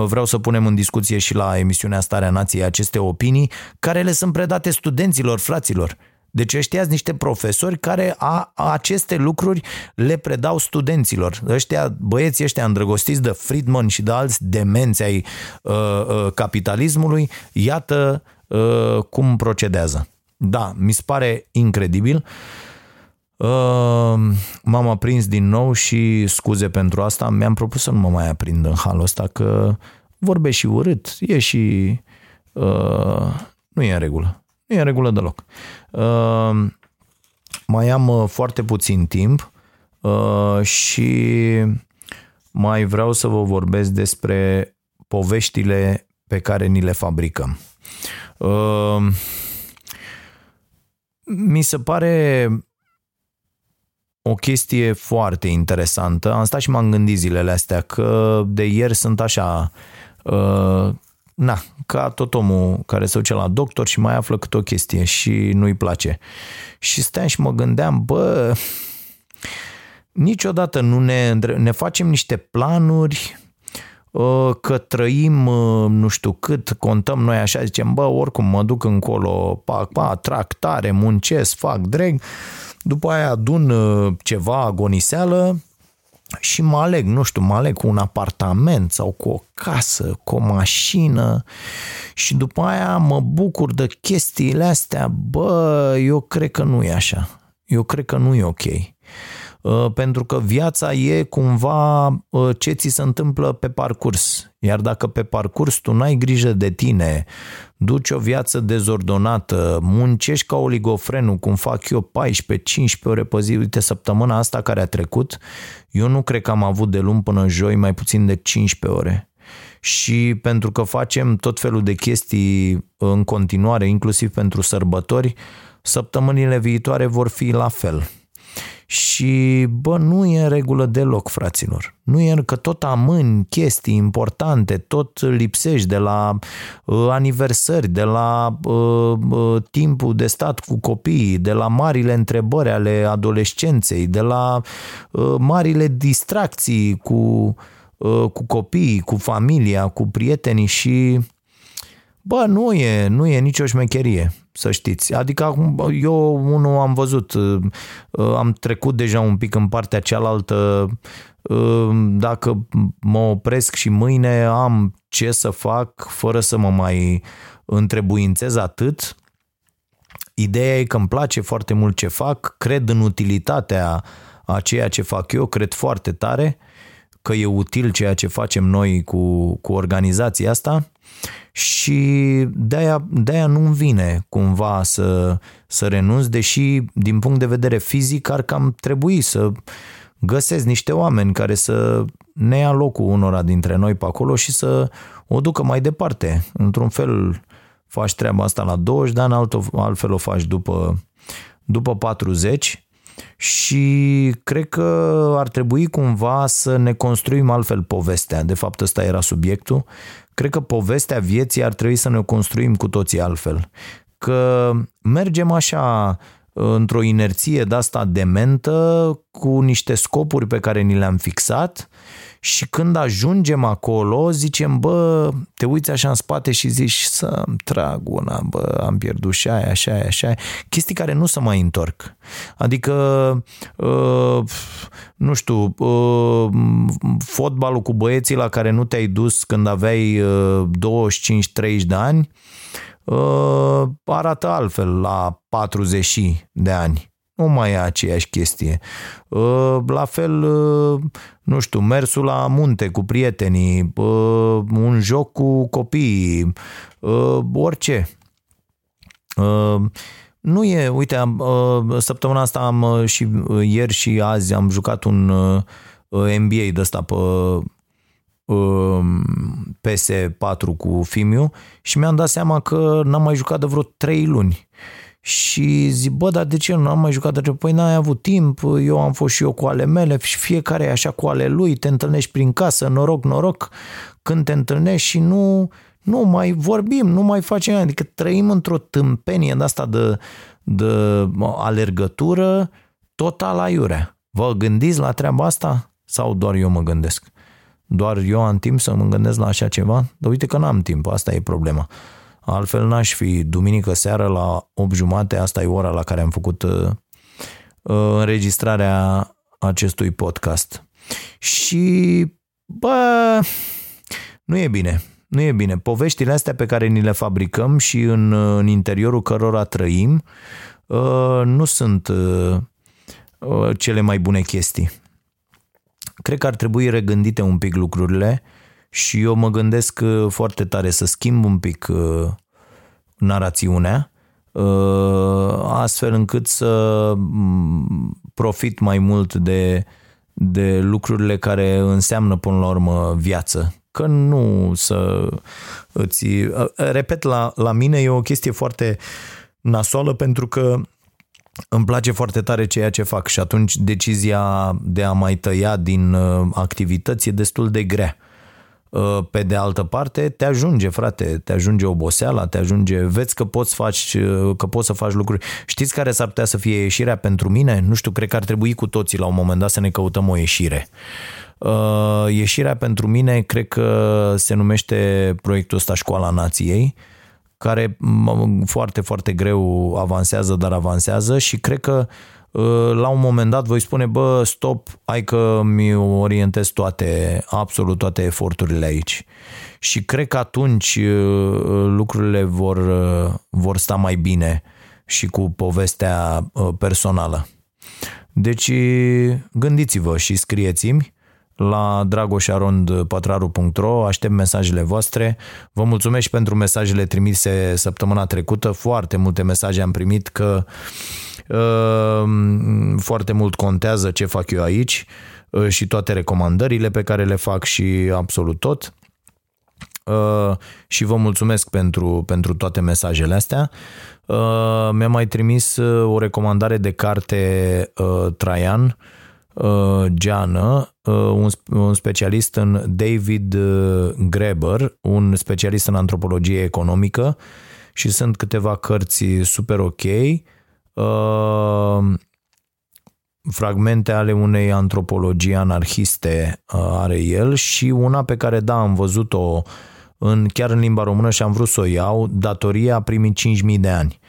vreau să punem în discuție și la emisiunea Starea Nației aceste opinii care le sunt predate studenților, fraților. Deci ăștia sunt niște profesori care a, aceste lucruri le predau studenților. Ăștia, băieții ăștia îndrăgostiți de Friedman și de alți demenți ai uh, uh, capitalismului, iată uh, cum procedează. Da, mi se pare incredibil. Uh, m-am aprins din nou și scuze pentru asta. Mi-am propus să nu mă mai aprind în halul ăsta că vorbești și urât, e și... Uh, nu e în regulă. Nu e în regulă deloc. Uh, mai am uh, foarte puțin timp uh, și mai vreau să vă vorbesc despre poveștile pe care ni le fabricăm. Mi se pare o chestie foarte interesantă. Am stat și m-am gândit zilele astea că de ieri sunt așa na, ca tot omul care se duce la doctor și mai află câte o chestie și nu-i place. Și steam și mă gândeam, bă, niciodată nu ne, ne facem niște planuri uh, că trăim uh, nu știu cât, contăm noi așa, zicem, bă, oricum mă duc încolo, pac, pa, trag tare, muncesc, fac drag, după aia adun uh, ceva agoniseală și mă aleg, nu știu, mă aleg cu un apartament sau cu o casă, cu o mașină și după aia mă bucur de chestiile astea, bă, eu cred că nu e așa. Eu cred că nu e ok. Uh, pentru că viața e cumva uh, ce ți se întâmplă pe parcurs. Iar dacă pe parcurs tu n-ai grijă de tine, duci o viață dezordonată, muncești ca oligofrenul, cum fac eu 14-15 ore pe zi, uite săptămâna asta care a trecut, eu nu cred că am avut de luni până joi mai puțin de 15 ore. Și pentru că facem tot felul de chestii în continuare, inclusiv pentru sărbători, săptămânile viitoare vor fi la fel. Și, bă, nu e în regulă deloc, fraților. Nu e că tot amâni chestii importante, tot lipsești de la uh, aniversări, de la uh, uh, timpul de stat cu copiii, de la marile întrebări ale adolescenței, de la uh, marile distracții cu, uh, cu copiii, cu familia, cu prietenii și Bă, nu e, nu e nicio șmecherie, să știți. Adică acum eu unul am văzut, uh, am trecut deja un pic în partea cealaltă, uh, dacă mă opresc și mâine am ce să fac fără să mă mai întrebuințez atât. Ideea e că îmi place foarte mult ce fac, cred în utilitatea a ceea ce fac eu, cred foarte tare că e util ceea ce facem noi cu, cu organizația asta și de-aia, de-aia nu-mi vine cumva să, să renunț, deși din punct de vedere fizic ar cam trebui să găsesc niște oameni care să ne ia locul unora dintre noi pe acolo și să o ducă mai departe. Într-un fel faci treaba asta la 20 de ani, altfel o faci după, după 40 și cred că ar trebui cumva să ne construim altfel povestea. De fapt, ăsta era subiectul. Cred că povestea vieții ar trebui să ne construim cu toții altfel. Că mergem așa într-o inerție de asta dementă, cu niște scopuri pe care ni le-am fixat și când ajungem acolo, zicem, bă, te uiți așa în spate și zici să-mi trag una, bă, am pierdut și aia, și aia, și aia. Chestii care nu se mai întorc. Adică, uh, nu știu, uh, fotbalul cu băieții la care nu te-ai dus când aveai uh, 25-30 de ani, uh, arată altfel la 40 de ani nu mai e aceeași chestie. Uh, la fel, uh, nu știu, mersul la munte cu prietenii, uh, un joc cu copiii, orice. Nu e, uite, săptămâna asta am și ieri și azi am jucat un NBA de ăsta pe PS4 cu Fimiu și mi-am dat seama că n-am mai jucat de vreo 3 luni și zic, bă, dar de ce nu am mai jucat? De păi n-ai avut timp, eu am fost și eu cu ale mele și fiecare e așa cu ale lui, te întâlnești prin casă, noroc, noroc, când te întâlnești și nu, nu mai vorbim, nu mai facem, adică trăim într-o tâmpenie de asta de, de alergătură total aiurea. Vă gândiți la treaba asta? Sau doar eu mă gândesc? Doar eu am timp să mă gândesc la așa ceva? Dar uite că n-am timp, asta e problema. Altfel n-aș fi duminică seară la 8 jumate, asta e ora la care am făcut uh, uh, înregistrarea acestui podcast. Și, bă, nu e bine. Nu e bine. Poveștile astea pe care ni le fabricăm și în, în interiorul cărora trăim uh, nu sunt uh, uh, cele mai bune chestii. Cred că ar trebui regândite un pic lucrurile și eu mă gândesc uh, foarte tare să schimb un pic uh, narațiunea uh, astfel încât să mm, profit mai mult de, de lucrurile care înseamnă până la urmă viață. Că nu să îți... Repet, la, la mine e o chestie foarte nasoală pentru că îmi place foarte tare ceea ce fac și atunci decizia de a mai tăia din activități e destul de grea. Uh, pe de altă parte, te ajunge, frate, te ajunge oboseala, te ajunge, vezi că poți, faci, uh, că poți să faci lucruri. Știți care s-ar putea să fie ieșirea pentru mine? Nu știu, cred că ar trebui cu toții la un moment dat să ne căutăm o ieșire. Uh, ieșirea pentru mine cred că se numește proiectul ăsta Școala Nației, care m- foarte, foarte greu avansează, dar avansează și cred că uh, la un moment dat voi spune, bă, stop, hai că mi orientez toate, absolut toate eforturile aici. Și cred că atunci uh, lucrurile vor, uh, vor sta mai bine și cu povestea uh, personală. Deci gândiți-vă și scrieți-mi la dragoșarondpătraru.ro Aștept mesajele voastre. Vă mulțumesc și pentru mesajele trimise săptămâna trecută. Foarte multe mesaje am primit că uh, foarte mult contează ce fac eu aici uh, și toate recomandările pe care le fac și absolut tot. Uh, și vă mulțumesc pentru, pentru toate mesajele astea. Uh, mi-a mai trimis uh, o recomandare de carte uh, Traian, uh, Geană, uh, un, un specialist în David uh, Greber, un specialist în antropologie economică și sunt câteva cărți super ok. Uh, fragmente ale unei antropologii anarhiste uh, are el și una pe care, da, am văzut-o în, chiar în limba română și am vrut să o iau, Datoria primii 5.000 de ani.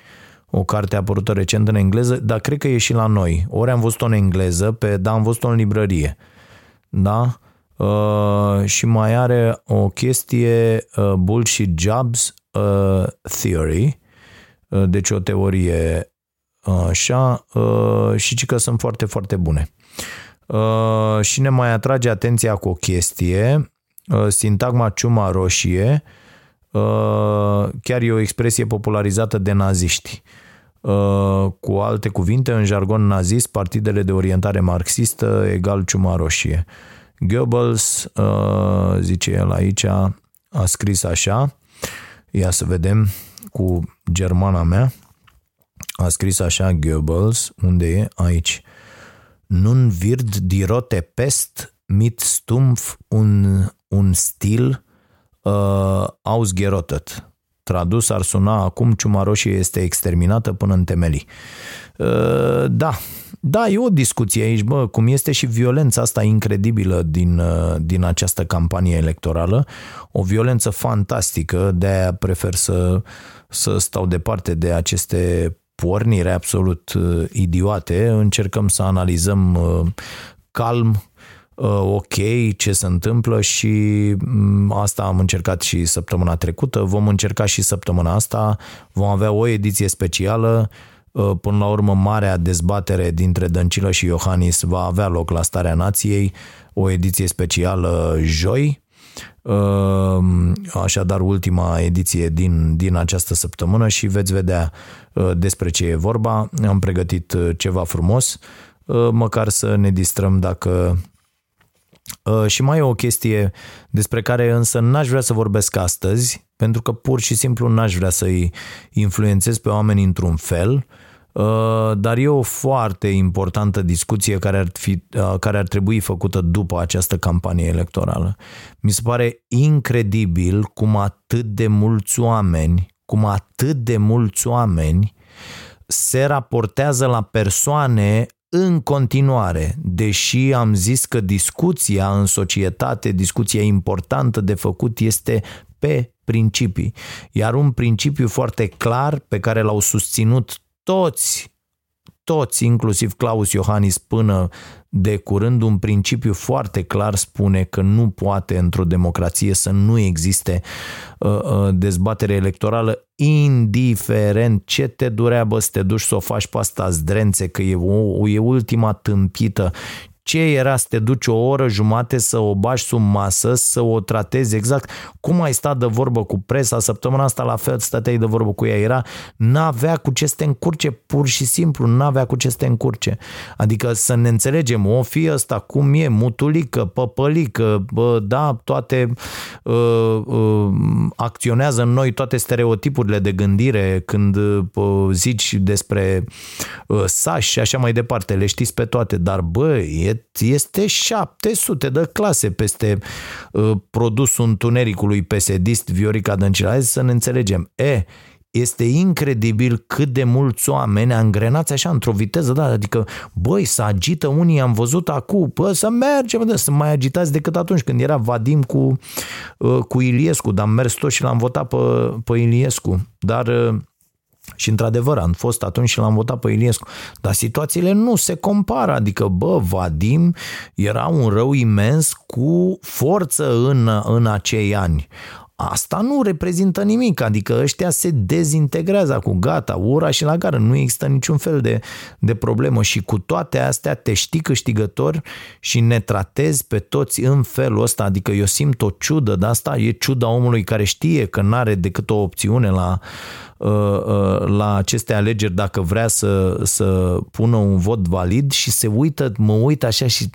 O carte apărută recent în engleză, dar cred că e și la noi. Ori am văzut-o în engleză, pe, da, am văzut-o în librărie. Da? Uh, și mai are o chestie uh, Bullshit Jobs uh, Theory, uh, deci o teorie uh, așa, uh, și ci că sunt foarte, foarte bune. Uh, și ne mai atrage atenția cu o chestie, uh, sintagma ciuma roșie, uh, chiar e o expresie popularizată de naziști. Uh, cu alte cuvinte, în jargon nazist, partidele de orientare marxistă egal ciuma roșie. Goebbels, uh, zice el aici, a scris așa, ia să vedem cu germana mea, a scris așa Goebbels, unde e? Aici. Nun wird die rote Pest mit Stumpf un, un stil uh, ausgerottet. Tradus ar suna acum ciuma roșie este exterminată până în temelii. Uh, da, da, e o discuție aici, bă, cum este și violența asta incredibilă din, uh, din această campanie electorală, o violență fantastică, de-aia prefer să, să stau departe de aceste porniri absolut uh, idiote, încercăm să analizăm uh, calm, uh, ok ce se întâmplă și mm, asta am încercat și săptămâna trecută, vom încerca și săptămâna asta, vom avea o ediție specială, până la urmă marea dezbatere dintre Dăncilă și Iohannis va avea loc la Starea Nației, o ediție specială joi, așadar ultima ediție din, din această săptămână și veți vedea despre ce e vorba. Am pregătit ceva frumos, măcar să ne distrăm dacă și mai e o chestie despre care însă n-aș vrea să vorbesc astăzi, pentru că pur și simplu n-aș vrea să-i influențez pe oameni într-un fel, dar e o foarte importantă discuție care ar, fi, care ar trebui făcută după această campanie electorală. Mi se pare incredibil cum atât de mulți oameni, cum atât de mulți oameni se raportează la persoane în continuare, deși am zis că discuția în societate, discuția importantă de făcut este pe principii. Iar un principiu foarte clar pe care l-au susținut toți, toți, inclusiv Claus Iohannis până de curând, un principiu foarte clar spune că nu poate într-o democrație să nu existe uh, uh, dezbatere electorală, indiferent ce te durea, bă, să te duci să o faci pe asta zdrențe, că e, o, e ultima tâmpită, ce era să te duci o oră jumate să o bași sub masă, să o tratezi exact cum ai stat de vorbă cu presa, săptămâna asta la fel stăteai de vorbă cu ea, era, n-avea cu ce să te încurce, pur și simplu, n-avea cu ce să te încurce. Adică să ne înțelegem, o fi ăsta cum e, mutulică, păpălică, bă, da, toate uh, uh, acționează în noi toate stereotipurile de gândire când uh, zici despre uh, sași și așa mai departe, le știți pe toate, dar bă, e este 700 de clase peste uh, produsul întunericului pesedist Viorica Dăncilă. Hai să ne înțelegem. E, este incredibil cât de mulți oameni angrenați așa într-o viteză, da, adică, băi, să agită unii, am văzut acum, bă, să mergem, bă, să mai agitați decât atunci când era Vadim cu, uh, cu Iliescu, dar am mers tot și l-am votat pe, pe Iliescu, dar uh, și într-adevăr am fost atunci și l-am votat pe Iliescu. Dar situațiile nu se compară. Adică, bă, Vadim era un rău imens cu forță în, în acei ani. Asta nu reprezintă nimic, adică ăștia se dezintegrează cu gata, ura și la gară, nu există niciun fel de, de problemă și cu toate astea te știi câștigător și ne tratezi pe toți în felul ăsta, adică eu simt o ciudă de asta, e ciuda omului care știe că nu are decât o opțiune la, Uh, uh, la aceste alegeri dacă vrea să, să pună un vot valid și se uită, mă uit așa și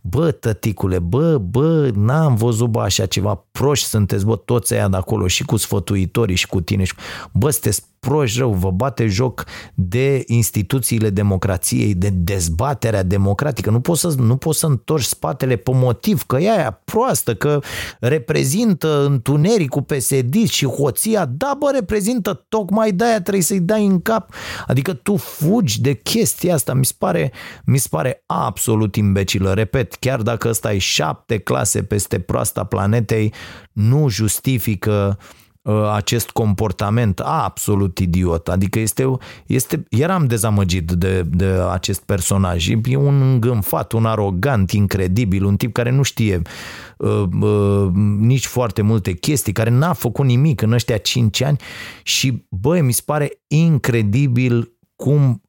bă, tăticule, bă, bă, n-am văzut bă așa ceva, proști sunteți, bă, toți aia de acolo și cu sfătuitorii și cu tine și bă, sunteți proști rău, vă bate joc de instituțiile democrației, de dezbaterea democratică. Nu poți să, nu poți să întorci spatele pe motiv că e aia proastă, că reprezintă întunericul PSD și hoția. Da, bă, reprezintă tocmai de-aia trebuie să-i dai în cap. Adică tu fugi de chestia asta. Mi se pare, mi se pare absolut imbecilă. Repet, chiar dacă ăsta e șapte clase peste proasta planetei, nu justifică uh, Uh, acest comportament absolut idiot. Adică este, este eram dezamăgit de, de acest personaj. E un îngânfat, un arogant, incredibil, un tip care nu știe uh, uh, nici foarte multe chestii, care n-a făcut nimic în ăștia 5 ani și, băi, mi se pare incredibil cum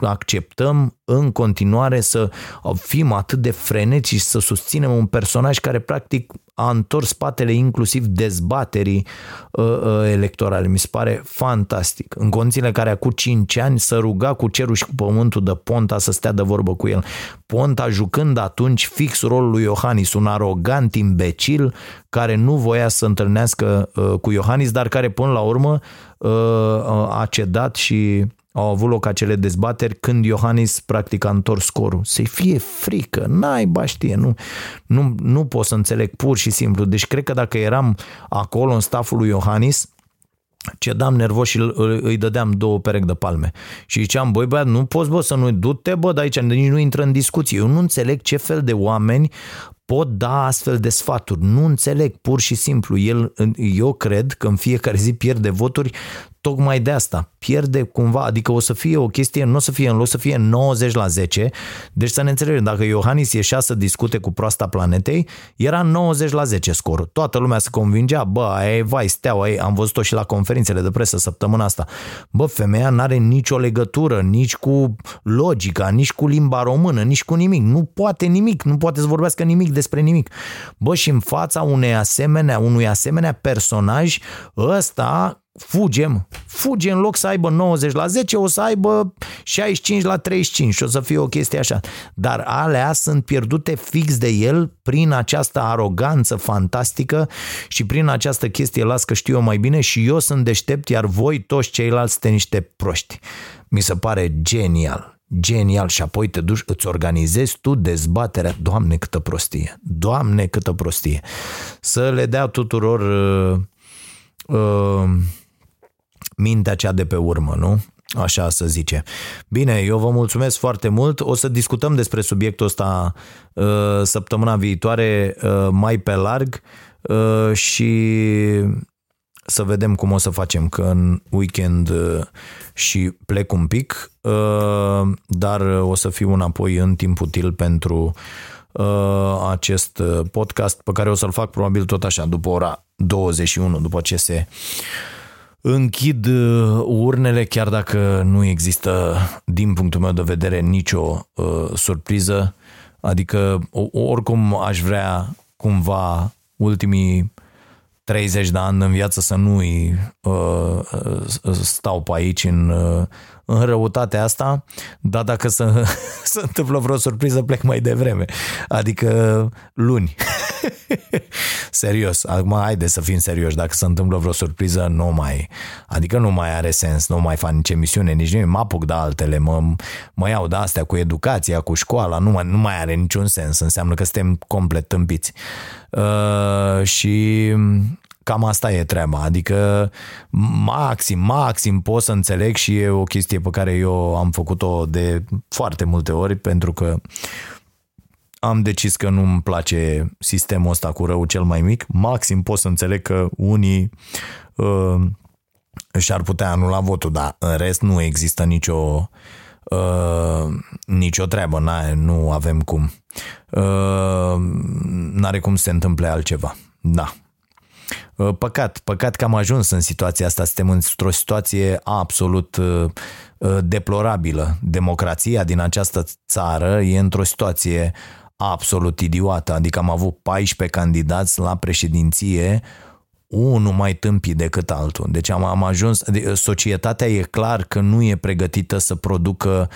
acceptăm în continuare să fim atât de frenetici și să susținem un personaj care practic a întors spatele inclusiv dezbaterii uh, uh, electorale. Mi se pare fantastic. În condițiile care acum 5 ani să ruga cu cerul și cu pământul de Ponta să stea de vorbă cu el. Ponta jucând atunci fix rolul lui Iohannis, un arogant imbecil care nu voia să întâlnească uh, cu Iohannis, dar care până la urmă uh, uh a cedat și au avut loc acele dezbateri când Iohannis practic a întors scorul. Să-i fie frică, n-ai baștie, nu, nu, nu pot să înțeleg pur și simplu. Deci cred că dacă eram acolo în staful lui Iohannis, cedam nervos și îi dădeam două perechi de palme. Și ziceam, băi băiat, nu poți bă să nu du-te bă de aici, nici nu intră în discuție. Eu nu înțeleg ce fel de oameni pot da astfel de sfaturi. Nu înțeleg pur și simplu. El, eu cred că în fiecare zi pierde voturi tocmai de asta. Pierde cumva, adică o să fie o chestie, nu o să fie în loc să fie 90 la 10, deci să ne înțelegem, dacă Iohannis ieșea să discute cu proasta planetei, era 90 la 10 scorul. Toată lumea se convingea, bă, aia e vai, steaua, ei, am văzut-o și la conferințele de presă săptămâna asta. Bă, femeia n-are nicio legătură, nici cu logica, nici cu limba română, nici cu nimic. Nu poate nimic, nu poate să vorbească nimic despre nimic. Bă, și în fața unei asemenea, unui asemenea personaj, ăsta fugem, fuge în loc să aibă 90 la 10, o să aibă 65 la 35 și o să fie o chestie așa. Dar alea sunt pierdute fix de el prin această aroganță fantastică și prin această chestie, las că știu eu mai bine și eu sunt deștept, iar voi toți ceilalți sunteți niște proști. Mi se pare genial genial și apoi te duci, îți organizezi tu dezbaterea. Doamne, câtă prostie! Doamne, câtă prostie! Să le dea tuturor uh, uh, mintea cea de pe urmă, nu? Așa să zice. Bine, eu vă mulțumesc foarte mult. O să discutăm despre subiectul ăsta uh, săptămâna viitoare uh, mai pe larg uh, și să vedem cum o să facem, că în weekend și plec un pic, dar o să fiu înapoi în timp util pentru acest podcast pe care o să-l fac probabil tot așa, după ora 21, după ce se închid uh, urnele chiar dacă nu există, din punctul meu de vedere, nicio uh, surpriză. Adică oricum aș vrea cumva ultimii 30 de ani în viață să nu-i uh, uh, stau pe aici în, uh, în răutatea asta, dar dacă se, se întâmplă vreo surpriză, plec mai devreme. Adică luni. Serios. Acum, haide să fim serioși. Dacă se întâmplă vreo surpriză, nu mai... Adică nu mai are sens, nu mai fac nici emisiune, nici nimic. Mă apuc de altele, mă, mă iau de astea cu educația, cu școala, nu mai, nu mai are niciun sens. Înseamnă că suntem complet tâmpiți. Uh, și cam asta e treaba. Adică maxim, maxim pot să înțeleg și e o chestie pe care eu am făcut-o de foarte multe ori pentru că am decis că nu-mi place sistemul ăsta cu rău cel mai mic. Maxim pot să înțeleg că unii uh, și-ar putea anula votul, dar în rest nu există nicio uh, nicio treabă, n nu avem cum. Uh, n-are cum să se întâmple altceva. Da. Uh, păcat, păcat că am ajuns în situația asta, suntem într-o situație absolut uh, uh, deplorabilă. Democrația din această țară e într-o situație absolut idiotă, adică am avut 14 candidați la președinție, unul mai tâmpit decât altul. Deci am, am ajuns, adică societatea e clar că nu e pregătită să producă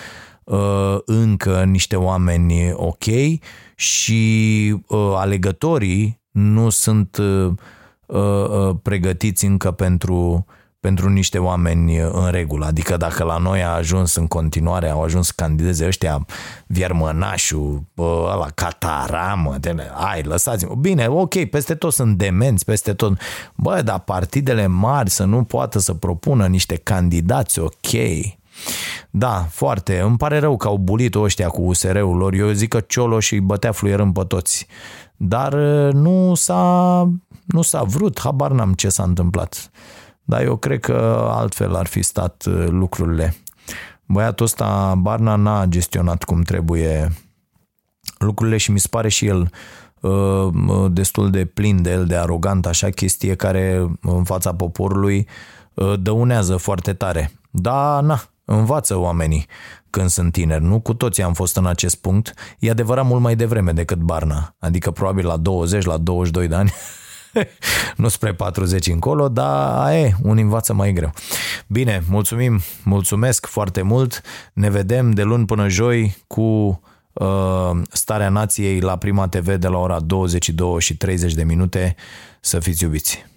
uh, încă niște oameni ok și uh, alegătorii nu sunt uh, uh, pregătiți încă pentru pentru niște oameni în regulă. Adică dacă la noi a ajuns în continuare, au ajuns candideze ăștia, Viermănașu, ăla, Cataramă, de, ai, lăsați-mă. Bine, ok, peste tot sunt demenți, peste tot. Bă, dar partidele mari să nu poată să propună niște candidați ok. Da, foarte. Îmi pare rău că au bulit ăștia cu USR-ul lor. Eu zic că Cioloș îi bătea fluierând pe toți. Dar uh, nu s-a, nu s-a vrut, habar n-am ce s-a întâmplat. Dar eu cred că altfel ar fi stat uh, lucrurile. Băiatul ăsta, Barna, n-a gestionat cum trebuie lucrurile și mi se pare și el uh, destul de plin de el, de arogant, așa chestie care în fața poporului uh, dăunează foarte tare. Da, na, învață oamenii când sunt tineri, nu? Cu toții am fost în acest punct. E adevărat mult mai devreme decât Barna, adică probabil la 20, la 22 de ani nu spre 40 încolo, dar e, un învață mai greu. Bine, mulțumim, mulțumesc foarte mult. Ne vedem de luni până joi cu uh, Starea Nației la Prima TV de la ora 22 și 30 de minute. Să fiți iubiți!